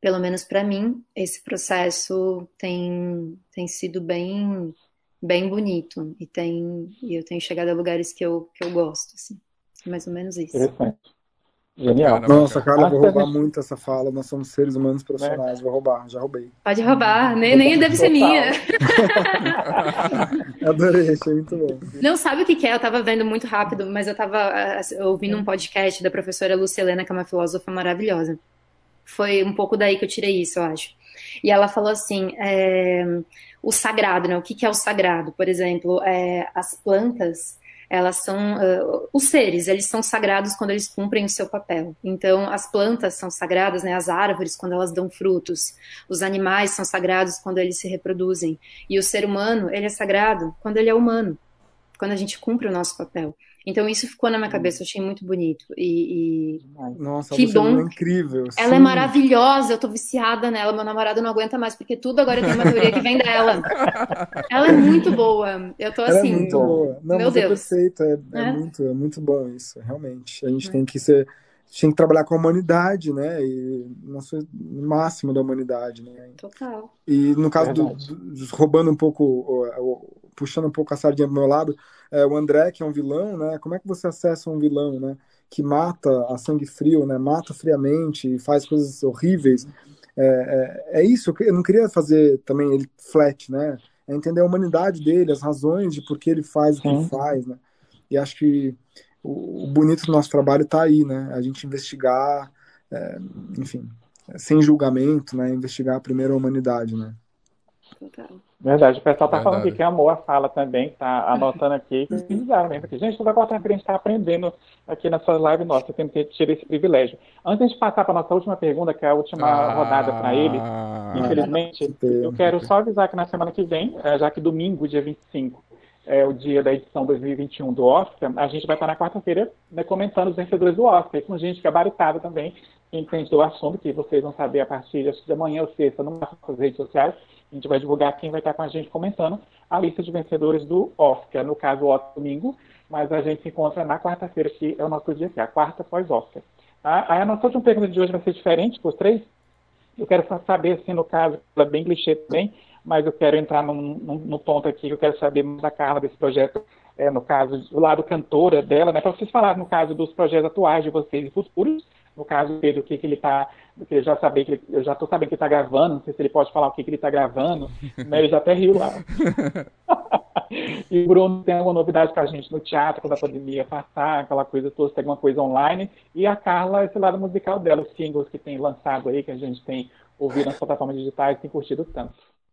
pelo menos para mim, esse processo tem, tem sido bem bem bonito e tem e eu tenho chegado a lugares que eu que eu gosto, assim. Mais ou menos isso. Interessante. Genial. Nossa, cara, eu vou roubar muito essa fala. Nós somos seres humanos profissionais. Vou roubar, já roubei. Pode roubar, nem, nem deve ser minha. Adorei, achei muito bom. Não sabe o que é? Eu tava vendo muito rápido, mas eu tava ouvindo um podcast da professora Lucilena, que é uma filósofa maravilhosa. Foi um pouco daí que eu tirei isso, eu acho. E ela falou assim: é, o sagrado, né? O que, que é o sagrado? Por exemplo, é, as plantas elas são uh, os seres, eles são sagrados quando eles cumprem o seu papel. Então, as plantas são sagradas, né, as árvores quando elas dão frutos, os animais são sagrados quando eles se reproduzem, e o ser humano, ele é sagrado quando ele é humano, quando a gente cumpre o nosso papel. Então isso ficou na minha cabeça, eu achei muito bonito. E, e... Nossa, que bom. É incrível. Ela é sim. é maravilhosa, eu tô viciada nela, meu namorado não aguenta mais, porque tudo agora tem uma teoria que vem dela. Ela é muito boa. Eu tô Ela assim. É muito boa. Não, meu Deus. é perfeito, é, é, é, muito, é muito bom isso, realmente. A gente é. tem que ser. tem que trabalhar com a humanidade, né? E nosso máximo da humanidade, né? Total. E no caso do, do, roubando um pouco, puxando um pouco a sardinha pro meu lado, é, o André, que é um vilão, né? Como é que você acessa um vilão, né? Que mata a sangue frio, né? Mata friamente, faz coisas horríveis. É, é, é isso. Eu não queria fazer também ele flat, né? É entender a humanidade dele, as razões de por que ele faz o que ele faz, né? E acho que o, o bonito do nosso trabalho está aí, né? A gente investigar, é, enfim, sem julgamento, né? Investigar primeiro a humanidade, né? Total. Verdade, o pessoal tá Verdade. falando aqui que amou a fala também, tá anotando aqui, que mesmo aqui. Gente, toda quarta-feira a gente está aprendendo aqui na sua live nossa, temos que tirar esse privilégio. Antes de passar para nossa última pergunta, que é a última ah, rodada para ele, infelizmente, eu quero só avisar que na semana que vem, é, já que domingo, dia 25, é o dia da edição 2021 do Oscar, a gente vai estar na quarta-feira né, comentando os vencedores do Oscar, com gente gabaritada também, que entende do assunto, que vocês vão saber a partir de amanhã ou sexta, nas redes sociais, a gente vai divulgar quem vai estar com a gente comentando a lista de vencedores do Oscar. No caso, o Oscar domingo, mas a gente se encontra na quarta-feira, que é o nosso dia aqui, a quarta pós-Oscar. Tá? Aí a nossa última pergunta de hoje vai ser diferente os três. Eu quero saber, assim, no caso, ela é bem clichê também, mas eu quero entrar no, no, no ponto aqui, eu quero saber mais da Carla desse projeto, é, no caso, do lado cantora dela, né, para vocês falarem, no caso, dos projetos atuais de vocês e futuros, no caso Pedro, o que, que ele está, eu já saber que ele, eu já estou sabendo que ele está gravando, não sei se ele pode falar o que, que ele está gravando, mas ele já até riu lá. e o Bruno tem alguma novidade para a gente no teatro, quando a pandemia passar, aquela coisa toda, tem alguma coisa online. E a Carla, esse lado musical dela, os singles que tem lançado aí, que a gente tem ouvido nas plataformas digitais, tem curtido tanto.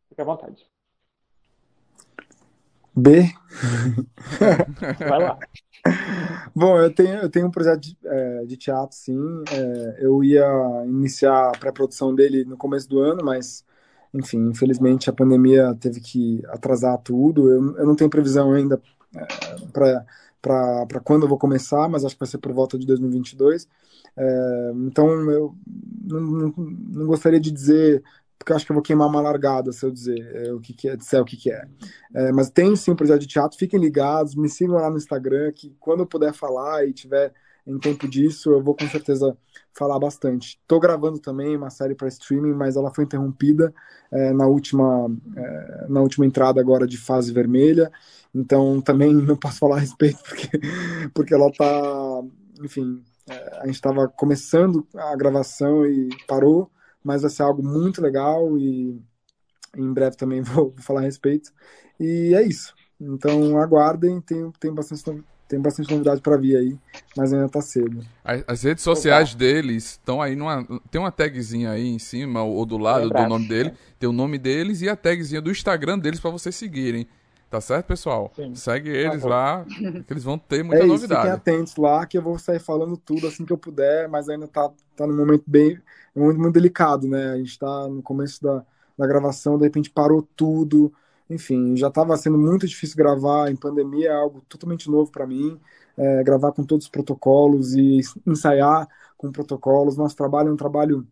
Fique à vontade. B. Vai lá. Bom, eu tenho, eu tenho um projeto de, é, de teatro, sim. É, eu ia iniciar a pré-produção dele no começo do ano, mas, enfim, infelizmente a pandemia teve que atrasar tudo. Eu, eu não tenho previsão ainda é, para quando eu vou começar, mas acho que vai ser por volta de 2022. É, então, eu não, não, não gostaria de dizer porque eu acho que eu vou queimar uma largada se eu dizer é, o que, que é, disser o que, que é. é. Mas tem sim um projeto de teatro, fiquem ligados, me sigam lá no Instagram, que quando eu puder falar e tiver em tempo disso, eu vou com certeza falar bastante. Estou gravando também uma série para streaming, mas ela foi interrompida é, na, última, é, na última entrada agora de fase vermelha, então também não posso falar a respeito, porque, porque ela está, enfim, é, a gente estava começando a gravação e parou, mas vai ser algo muito legal e em breve também vou, falar a respeito. E é isso. Então aguardem, tem, tem bastante tem bastante novidade para vir aí, mas ainda tá cedo. As, redes sociais Opa. deles estão aí numa. Tem uma tagzinha aí em cima, ou do lado é do nome dele. Tem o nome deles e a tagzinha do Instagram deles para vocês seguirem. Tá certo, pessoal? Sim. Segue eles tá lá, que eles vão ter muita é isso, novidade. Fiquem atentos lá, que eu vou sair falando tudo assim que eu puder, mas ainda tá, tá num momento bem. Um momento muito delicado, né? A gente tá no começo da, da gravação, de repente parou tudo. Enfim, já estava sendo muito difícil gravar em pandemia, é algo totalmente novo para mim. É, gravar com todos os protocolos e ensaiar com protocolos. Nosso trabalho é um trabalho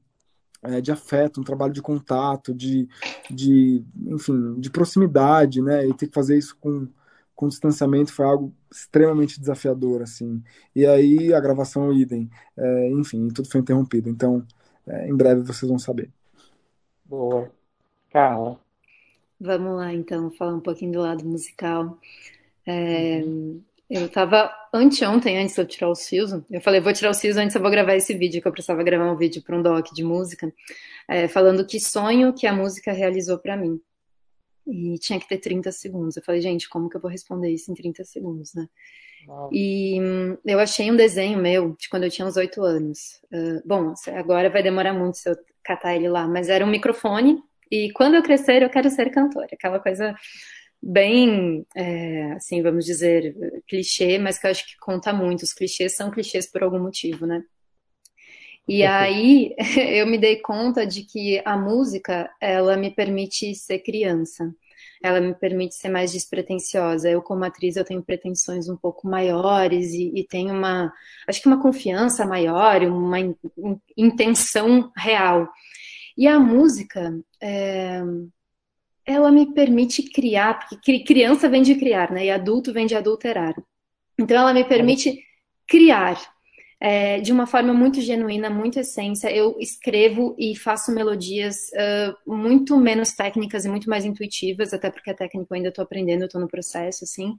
é, de afeto, um trabalho de contato, de, de, enfim, de proximidade, né? E ter que fazer isso com, com distanciamento foi algo extremamente desafiador, assim. E aí a gravação idem, é, enfim, tudo foi interrompido. Então, é, em breve vocês vão saber. Boa. Carla. Vamos lá, então, falar um pouquinho do lado musical. É, uhum. Eu tava anteontem, antes de eu tirar os fios, eu falei, vou tirar os fios antes eu vou gravar esse vídeo, que eu precisava gravar um vídeo para um doc de música, é, falando que sonho que a música realizou para mim. E tinha que ter 30 segundos. Eu falei, gente, como que eu vou responder isso em 30 segundos, né? E hum, eu achei um desenho meu de quando eu tinha uns 8 anos. Uh, bom, agora vai demorar muito se eu catar ele lá, mas era um microfone. E quando eu crescer, eu quero ser cantora. Aquela coisa bem, é, assim, vamos dizer, clichê, mas que eu acho que conta muito. Os clichês são clichês por algum motivo, né? E aí eu me dei conta de que a música, ela me permite ser criança. Ela me permite ser mais despretensiosa. Eu, como atriz, eu tenho pretensões um pouco maiores e, e tenho uma, acho que uma confiança maior, uma in, intenção real. E a música, é, ela me permite criar, porque criança vem de criar, né? E adulto vem de adulterar. Então ela me permite criar é, de uma forma muito genuína, muito essência. Eu escrevo e faço melodias uh, muito menos técnicas e muito mais intuitivas, até porque a técnica eu ainda estou aprendendo, estou no processo, assim.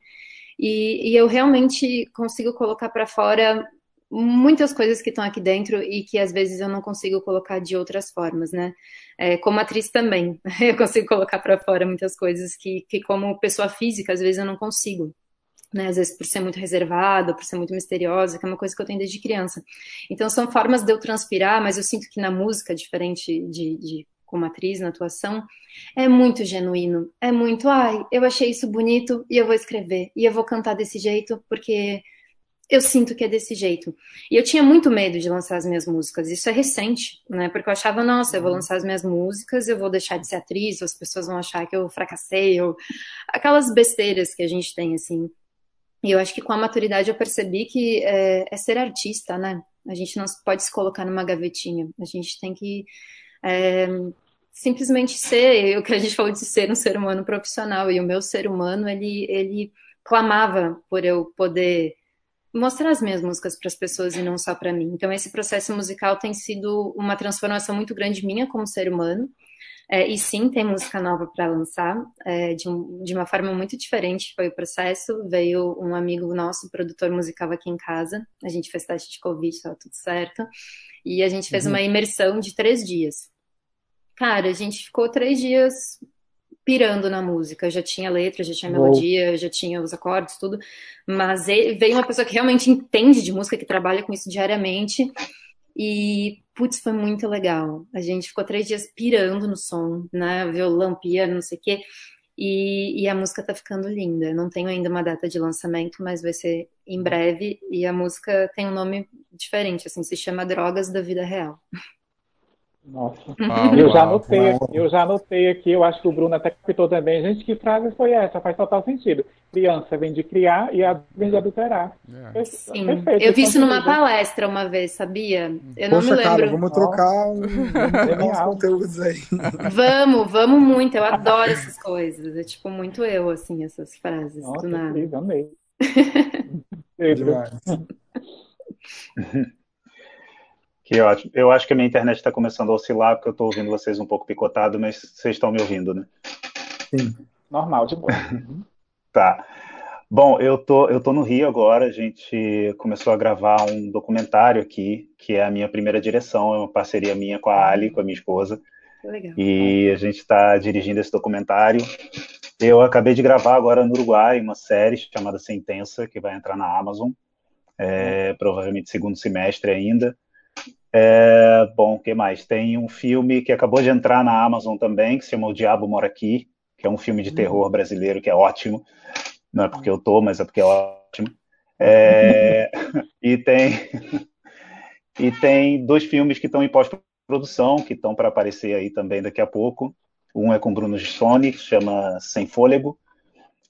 E, e eu realmente consigo colocar para fora muitas coisas que estão aqui dentro e que às vezes eu não consigo colocar de outras formas, né? É, como atriz também, eu consigo colocar para fora muitas coisas que, que, como pessoa física, às vezes eu não consigo. Né, às vezes por ser muito reservada, por ser muito misteriosa, que é uma coisa que eu tenho desde criança. Então são formas de eu transpirar, mas eu sinto que na música, diferente de, de como atriz na atuação, é muito genuíno. É muito, ai, eu achei isso bonito e eu vou escrever. E eu vou cantar desse jeito porque eu sinto que é desse jeito. E eu tinha muito medo de lançar as minhas músicas. Isso é recente, né? Porque eu achava, nossa, eu vou lançar as minhas músicas, eu vou deixar de ser atriz, as pessoas vão achar que eu fracassei, ou aquelas besteiras que a gente tem, assim. E eu acho que com a maturidade eu percebi que é, é ser artista, né? A gente não pode se colocar numa gavetinha. A gente tem que é, simplesmente ser o que a gente falou de ser um ser humano profissional. E o meu ser humano, ele, ele clamava por eu poder mostrar as minhas músicas para as pessoas e não só para mim. Então, esse processo musical tem sido uma transformação muito grande minha como ser humano. É, e sim, tem música nova para lançar, é, de, de, uma forma muito diferente foi o processo. Veio um amigo nosso, produtor musical aqui em casa, a gente fez teste de Covid, estava tudo certo, e a gente fez uhum. uma imersão de três dias. Cara, a gente ficou três dias pirando na música. Já tinha letra, já tinha melodia, já tinha os acordes, tudo. Mas veio uma pessoa que realmente entende de música, que trabalha com isso diariamente. E, putz, foi muito legal. A gente ficou três dias pirando no som, né? Violão, piano, não sei o quê. E, e, a música tá ficando linda. Não tenho ainda uma data de lançamento, mas vai ser em breve. E a música tem um nome diferente, assim, se chama Drogas da Vida Real. Nossa. Ah, eu, já anotei, eu já anotei aqui, eu acho que o Bruno até captou também. Gente, que frase foi essa? Faz total sentido. Criança vem de criar e a vem de adulterar. É. Sim. Perfeito, eu vi isso numa palestra uma vez, sabia? Eu não Poxa, me lembro. Cara, vamos trocar um, uns conteúdos aí. Vamos, vamos muito. Eu adoro essas coisas. É tipo muito eu, assim, essas frases. Nossa, do nada. Incrível, amei. Demais. Que ótimo. Eu acho que a minha internet está começando a oscilar, porque eu estou ouvindo vocês um pouco picotado, mas vocês estão me ouvindo, né? Sim. Normal, de boa. tá. Bom, eu tô, eu tô no Rio agora, a gente começou a gravar um documentário aqui, que é a minha primeira direção, é uma parceria minha com a Ali, com a minha esposa. Legal. E a gente está dirigindo esse documentário. Eu acabei de gravar agora no Uruguai uma série chamada Sentença, que vai entrar na Amazon, é, provavelmente segundo semestre ainda. É, bom, o que mais? Tem um filme que acabou de entrar na Amazon também, que se chama O Diabo Mora Aqui, que é um filme de terror brasileiro que é ótimo. Não é porque eu tô, mas é porque é ótimo. É, e tem e tem dois filmes que estão em pós-produção, que estão para aparecer aí também daqui a pouco. Um é com Bruno Gissoni, que se chama Sem Fôlego,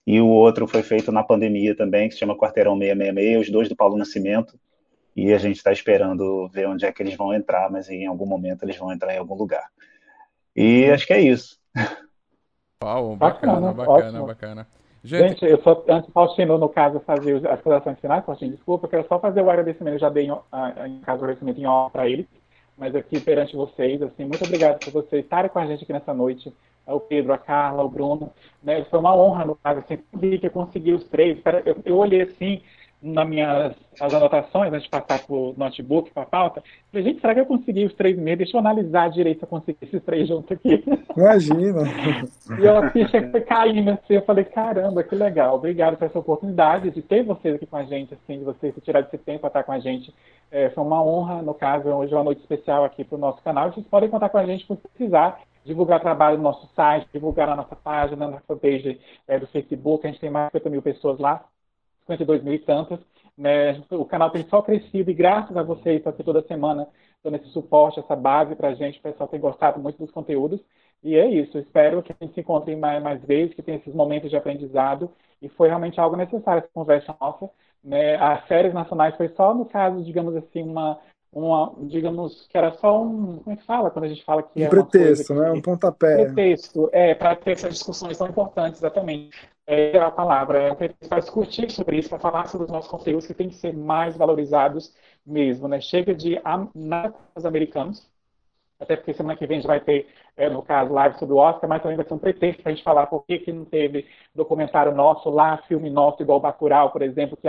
e o outro foi feito na pandemia também, que se chama Quarteirão 666, os dois do Paulo Nascimento e a gente está esperando ver onde é que eles vão entrar, mas em algum momento eles vão entrar em algum lugar. E acho que é isso. Uau, bacana, bacana, bacana, bacana. Gente, gente, eu só, antes Faustino, no caso, fazer as considerações finais, Faustino, desculpa, eu quero só fazer o agradecimento, eu já dei, em caso, o agradecimento em honra para eles, mas aqui perante vocês, assim, muito obrigado por vocês estarem com a gente aqui nessa noite, o Pedro, a Carla, o Bruno, né, foi uma honra, no caso, assim, que eu consegui os três, eu, eu olhei assim, nas minhas as anotações, antes de passar para o notebook, para a pauta, falei, gente, será que eu consegui os três meses? Deixa eu analisar direito se eu consegui esses três juntos aqui. Imagina! e eu a ficha foi caindo assim, eu falei, caramba, que legal, obrigado por essa oportunidade de ter vocês aqui com a gente, assim, de vocês se tirar esse tempo para estar com a gente. É, foi uma honra, no caso, hoje é uma noite especial aqui para o nosso canal. Vocês podem contar com a gente por precisar divulgar trabalho no nosso site, divulgar na nossa página, na fanpage é, do Facebook, a gente tem mais de 50 mil pessoas lá, 52 mil e tantas. Né? O canal tem só crescido e graças a vocês aqui toda semana dando esse suporte, essa base para a gente, o pessoal tem gostado muito dos conteúdos. E é isso, espero que a gente se encontre mais, mais vezes, que tenha esses momentos de aprendizado. E foi realmente algo necessário essa conversa nossa. Né? As séries nacionais foi só no caso, digamos assim, uma, uma, digamos que era só um, como é que fala quando a gente fala que um é pretexto, né? Um pontapé. Pretexto, é, para ter essas discussões tão importantes, exatamente. É a palavra, é um pretexto para discutir sobre isso, para falar sobre os nossos conteúdos que têm que ser mais valorizados mesmo, né? Chega de os americanos, até porque semana que vem a gente vai ter, é, no caso, live sobre o Oscar, mas também vai ser um pretexto para a gente falar por que, que não teve documentário nosso lá, filme nosso, igual Bacurau, por exemplo, que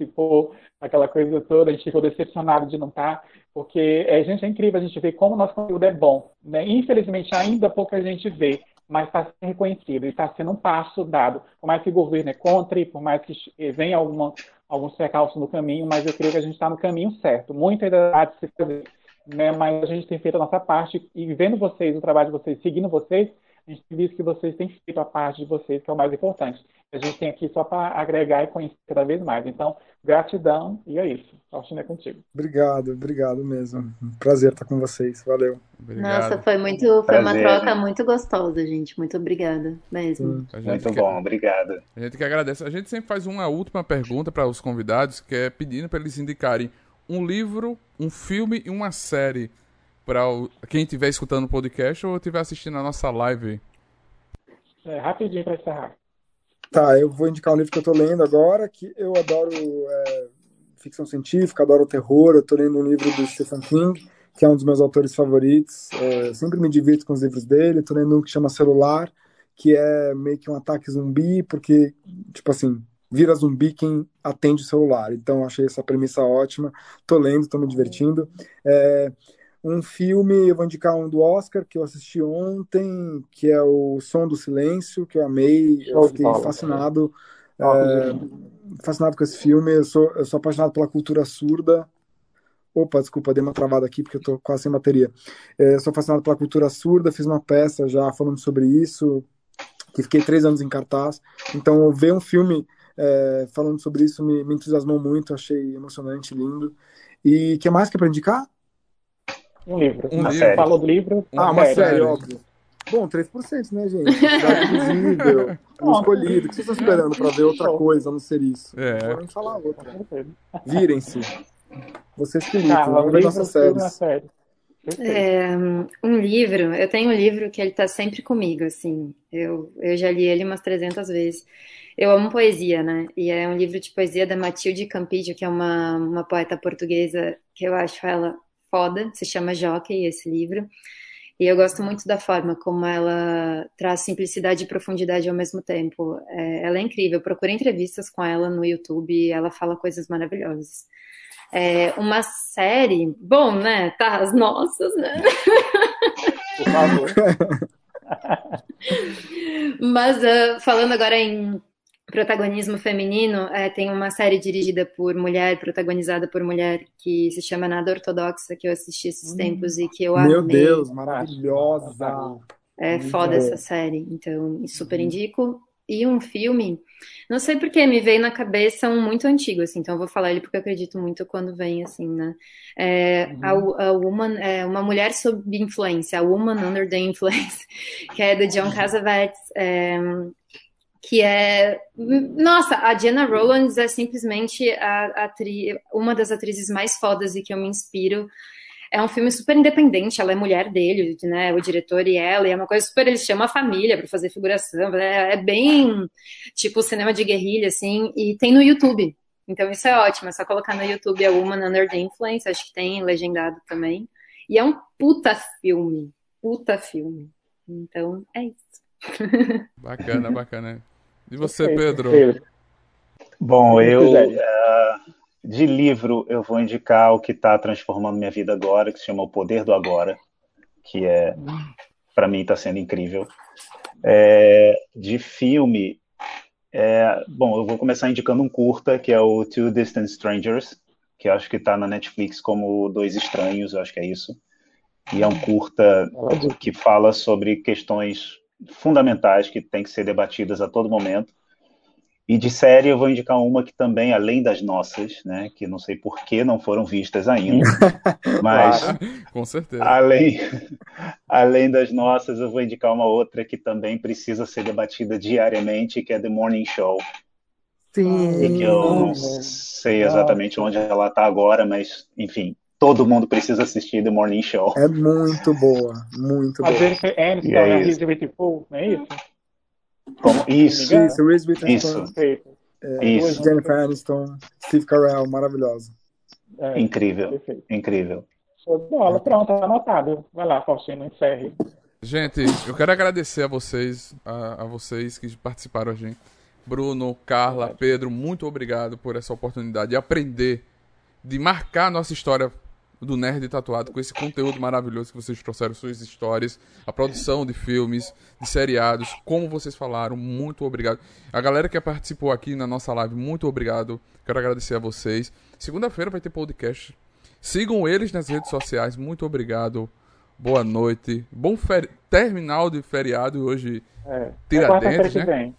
participou, aquela coisa toda, a gente ficou decepcionado de não estar, tá, porque é, gente, é incrível a gente ver como o nosso conteúdo é bom. Né? Infelizmente, ainda pouca gente vê, mas está sendo reconhecido e está sendo um passo dado. Por mais que o governo é contra e por mais que venha alguma, alguns percalços no caminho, mas eu creio que a gente está no caminho certo. Muito ainda há de se fazer. né? Mas a gente tem feito a nossa parte e vendo vocês, o trabalho de vocês, seguindo vocês, a gente visto que vocês têm feito a parte de vocês, que é o mais importante. A gente tem aqui só para agregar e conhecer cada vez mais. Então, gratidão e é isso. Faustina é contigo. Obrigado, obrigado mesmo. Prazer estar com vocês. Valeu. Obrigado. Nossa, foi muito, foi Prazer. uma troca muito gostosa, gente. Muito obrigada mesmo. Muito bom, obrigado. A gente que agradece. A gente sempre faz uma última pergunta para os convidados, que é pedindo para eles indicarem um livro, um filme e uma série para quem estiver escutando o podcast ou estiver assistindo a nossa live. É, rapidinho para encerrar. Tá, eu vou indicar um livro que eu estou lendo agora, que eu adoro é, ficção científica, adoro terror. Eu estou lendo um livro do Stephen King, que é um dos meus autores favoritos. É, sempre me divirto com os livros dele. Estou lendo um que chama Celular, que é meio que um ataque zumbi, porque, tipo assim, vira zumbi quem atende o celular. Então, achei essa premissa ótima. Tô lendo, tô me divertindo. É, um filme, eu vou indicar um do Oscar, que eu assisti ontem, que é o Som do Silêncio, que eu amei. Eu fiquei fascinado. É, fascinado com esse filme. Eu sou, eu sou apaixonado pela cultura surda. Opa, desculpa, dei uma travada aqui porque eu tô quase sem bateria. É, sou fascinado pela cultura surda, fiz uma peça já falando sobre isso, que fiquei três anos em cartaz. Então, ver um filme é, falando sobre isso me, me, entusiasmou muito, achei emocionante, lindo. E o que mais que é para indicar? Um livro. Um livro. Falou do livro. Ah, uma série, série óbvio. Bom, 3%, né, gente? Visível, o escolhido. O que vocês estão esperando para ver outra coisa a não ser isso? É. Vamos falar outra. Virem-se. Vocês que lutam, ah, vamos ver nossas séries. É, um livro, eu tenho um livro que ele está sempre comigo, assim. Eu, eu já li ele umas 300 vezes. Eu amo poesia, né? E é um livro de poesia da Matilde Campidio, que é uma, uma poeta portuguesa que eu acho ela foda. Se chama Jockey, esse livro. E eu gosto muito da forma como ela traz simplicidade e profundidade ao mesmo tempo. É, ela é incrível. Procure entrevistas com ela no YouTube. Ela fala coisas maravilhosas. É, uma série, bom, né? Tá, as nossas, né? Por favor. Mas uh, falando agora em protagonismo feminino, é, tem uma série dirigida por mulher, protagonizada por mulher, que se chama Nada Ortodoxa, que eu assisti esses hum. tempos e que eu amei. Meu Deus, maravilhosa! É Muito foda essa série, então super uhum. indico. E um filme, não sei porque me veio na cabeça um muito antigo, assim, então eu vou falar ele porque eu acredito muito quando vem, assim, né? É, uhum. a, a Woman, é, uma mulher sob influência, a Woman Under the Influence, que é do John Cassavetes. É, que é. Nossa, a Diana Rowlands é simplesmente a, a uma das atrizes mais fodas e que eu me inspiro. É um filme super independente, ela é mulher dele, né? O diretor e ela, e é uma coisa super. Eles chamam a família para fazer figuração, é, é bem tipo cinema de guerrilha, assim, e tem no YouTube. Então isso é ótimo, é só colocar no YouTube a Woman Under the Influence, acho que tem legendado também. E é um puta filme, puta filme. Então é isso. Bacana, bacana. E você, Pedro? Bom, eu uh, de livro eu vou indicar o que está transformando minha vida agora, que se chama O Poder do Agora, que é para mim está sendo incrível. É, de filme, é, bom, eu vou começar indicando um curta que é o Two Distant Strangers, que eu acho que está na Netflix como Dois Estranhos, eu acho que é isso. E é um curta que fala sobre questões fundamentais que têm que ser debatidas a todo momento. E de série eu vou indicar uma que também, além das nossas, né, que não sei por que não foram vistas ainda, mas com certeza. Além, além das nossas, eu vou indicar uma outra que também precisa ser debatida diariamente, que é The Morning Show. Sim. E que eu não sei exatamente onde ela está agora, mas enfim, todo mundo precisa assistir The Morning Show. É muito boa, muito boa. A Jennifer Aniston, é a Reese Witherspoon, não é isso? Como? Isso. Isso, Reese Witherspoon. Isso. É, isso. Jennifer Aniston, Steve Carell, maravilhosa. É, incrível, perfeito. incrível. Show de bola, pronto, anotado. Vai lá, Faustino, encerre. Gente, eu quero agradecer a vocês, a, a vocês que participaram a gente. Bruno, Carla, Pedro, muito obrigado por essa oportunidade de aprender, de marcar a nossa história do Nerd Tatuado, com esse conteúdo maravilhoso que vocês trouxeram, suas histórias, a produção de filmes, de seriados, como vocês falaram, muito obrigado. A galera que participou aqui na nossa live, muito obrigado. Quero agradecer a vocês. Segunda-feira vai ter podcast. Sigam eles nas redes sociais. Muito obrigado. Boa noite. Bom feri... terminal de feriado hoje. É. Tiradentes, né?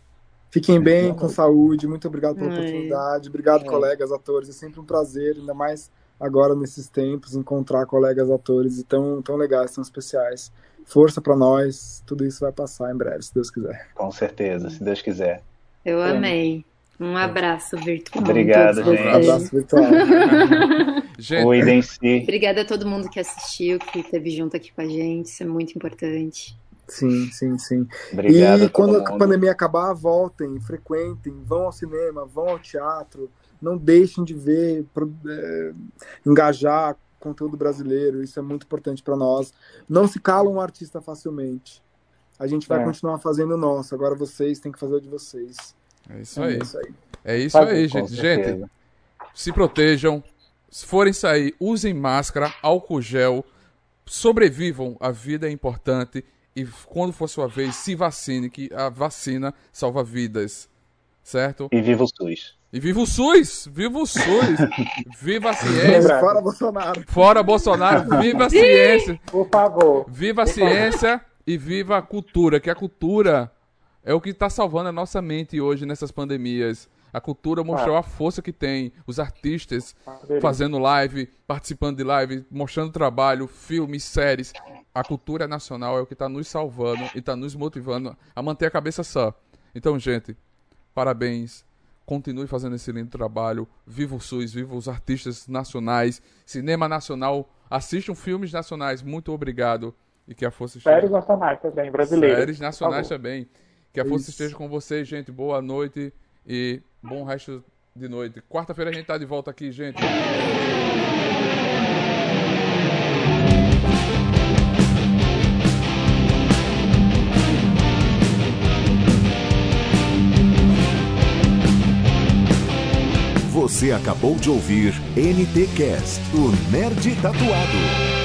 Fiquem bem, com saúde. Muito obrigado pela Ai. oportunidade. Obrigado, é. colegas atores. É sempre um prazer, ainda mais agora nesses tempos, encontrar colegas atores tão, tão legais, tão especiais. Força para nós. Tudo isso vai passar em breve, se Deus quiser. Com certeza, se Deus quiser. Eu amei. Um abraço virtual. Obrigado, gente. Um abraço virtual. gente. O Obrigada a todo mundo que assistiu, que esteve junto aqui com a gente. Isso é muito importante. Sim, sim, sim. Obrigado e quando a pandemia acabar, voltem, frequentem, vão ao cinema, vão ao teatro, não deixem de ver, é, engajar conteúdo brasileiro, isso é muito importante para nós. Não se cala um artista facilmente. A gente vai é. continuar fazendo o nosso, agora vocês têm que fazer o de vocês. É isso aí. É isso aí, é isso aí gente. Gente, se protejam. Se forem sair, usem máscara, álcool gel, sobrevivam. A vida é importante. E quando for sua vez, se vacine, que a vacina salva vidas. Certo? E viva o SUS. E viva o SUS! Viva o SUS! viva a ciência! Fora Bolsonaro! Fora Bolsonaro! Viva a ciência! Por favor! Viva a ciência e viva a cultura, que a cultura é o que está salvando a nossa mente hoje nessas pandemias. A cultura mostrou a força que tem, os artistas fazendo live, participando de live, mostrando trabalho, filmes, séries. A cultura nacional é o que está nos salvando e está nos motivando a manter a cabeça sã. Então, gente, parabéns. Continue fazendo esse lindo trabalho. Viva o SUS, viva os artistas nacionais, cinema nacional. Assistam filmes nacionais. Muito obrigado. E que a força esteja. Séries nacionais também, brasileiras. Séries nacionais também. Que a força Isso. esteja com vocês, gente. Boa noite e bom resto de noite. Quarta-feira a gente tá de volta aqui, gente. Você acabou de ouvir NT Cast, o Nerd Tatuado.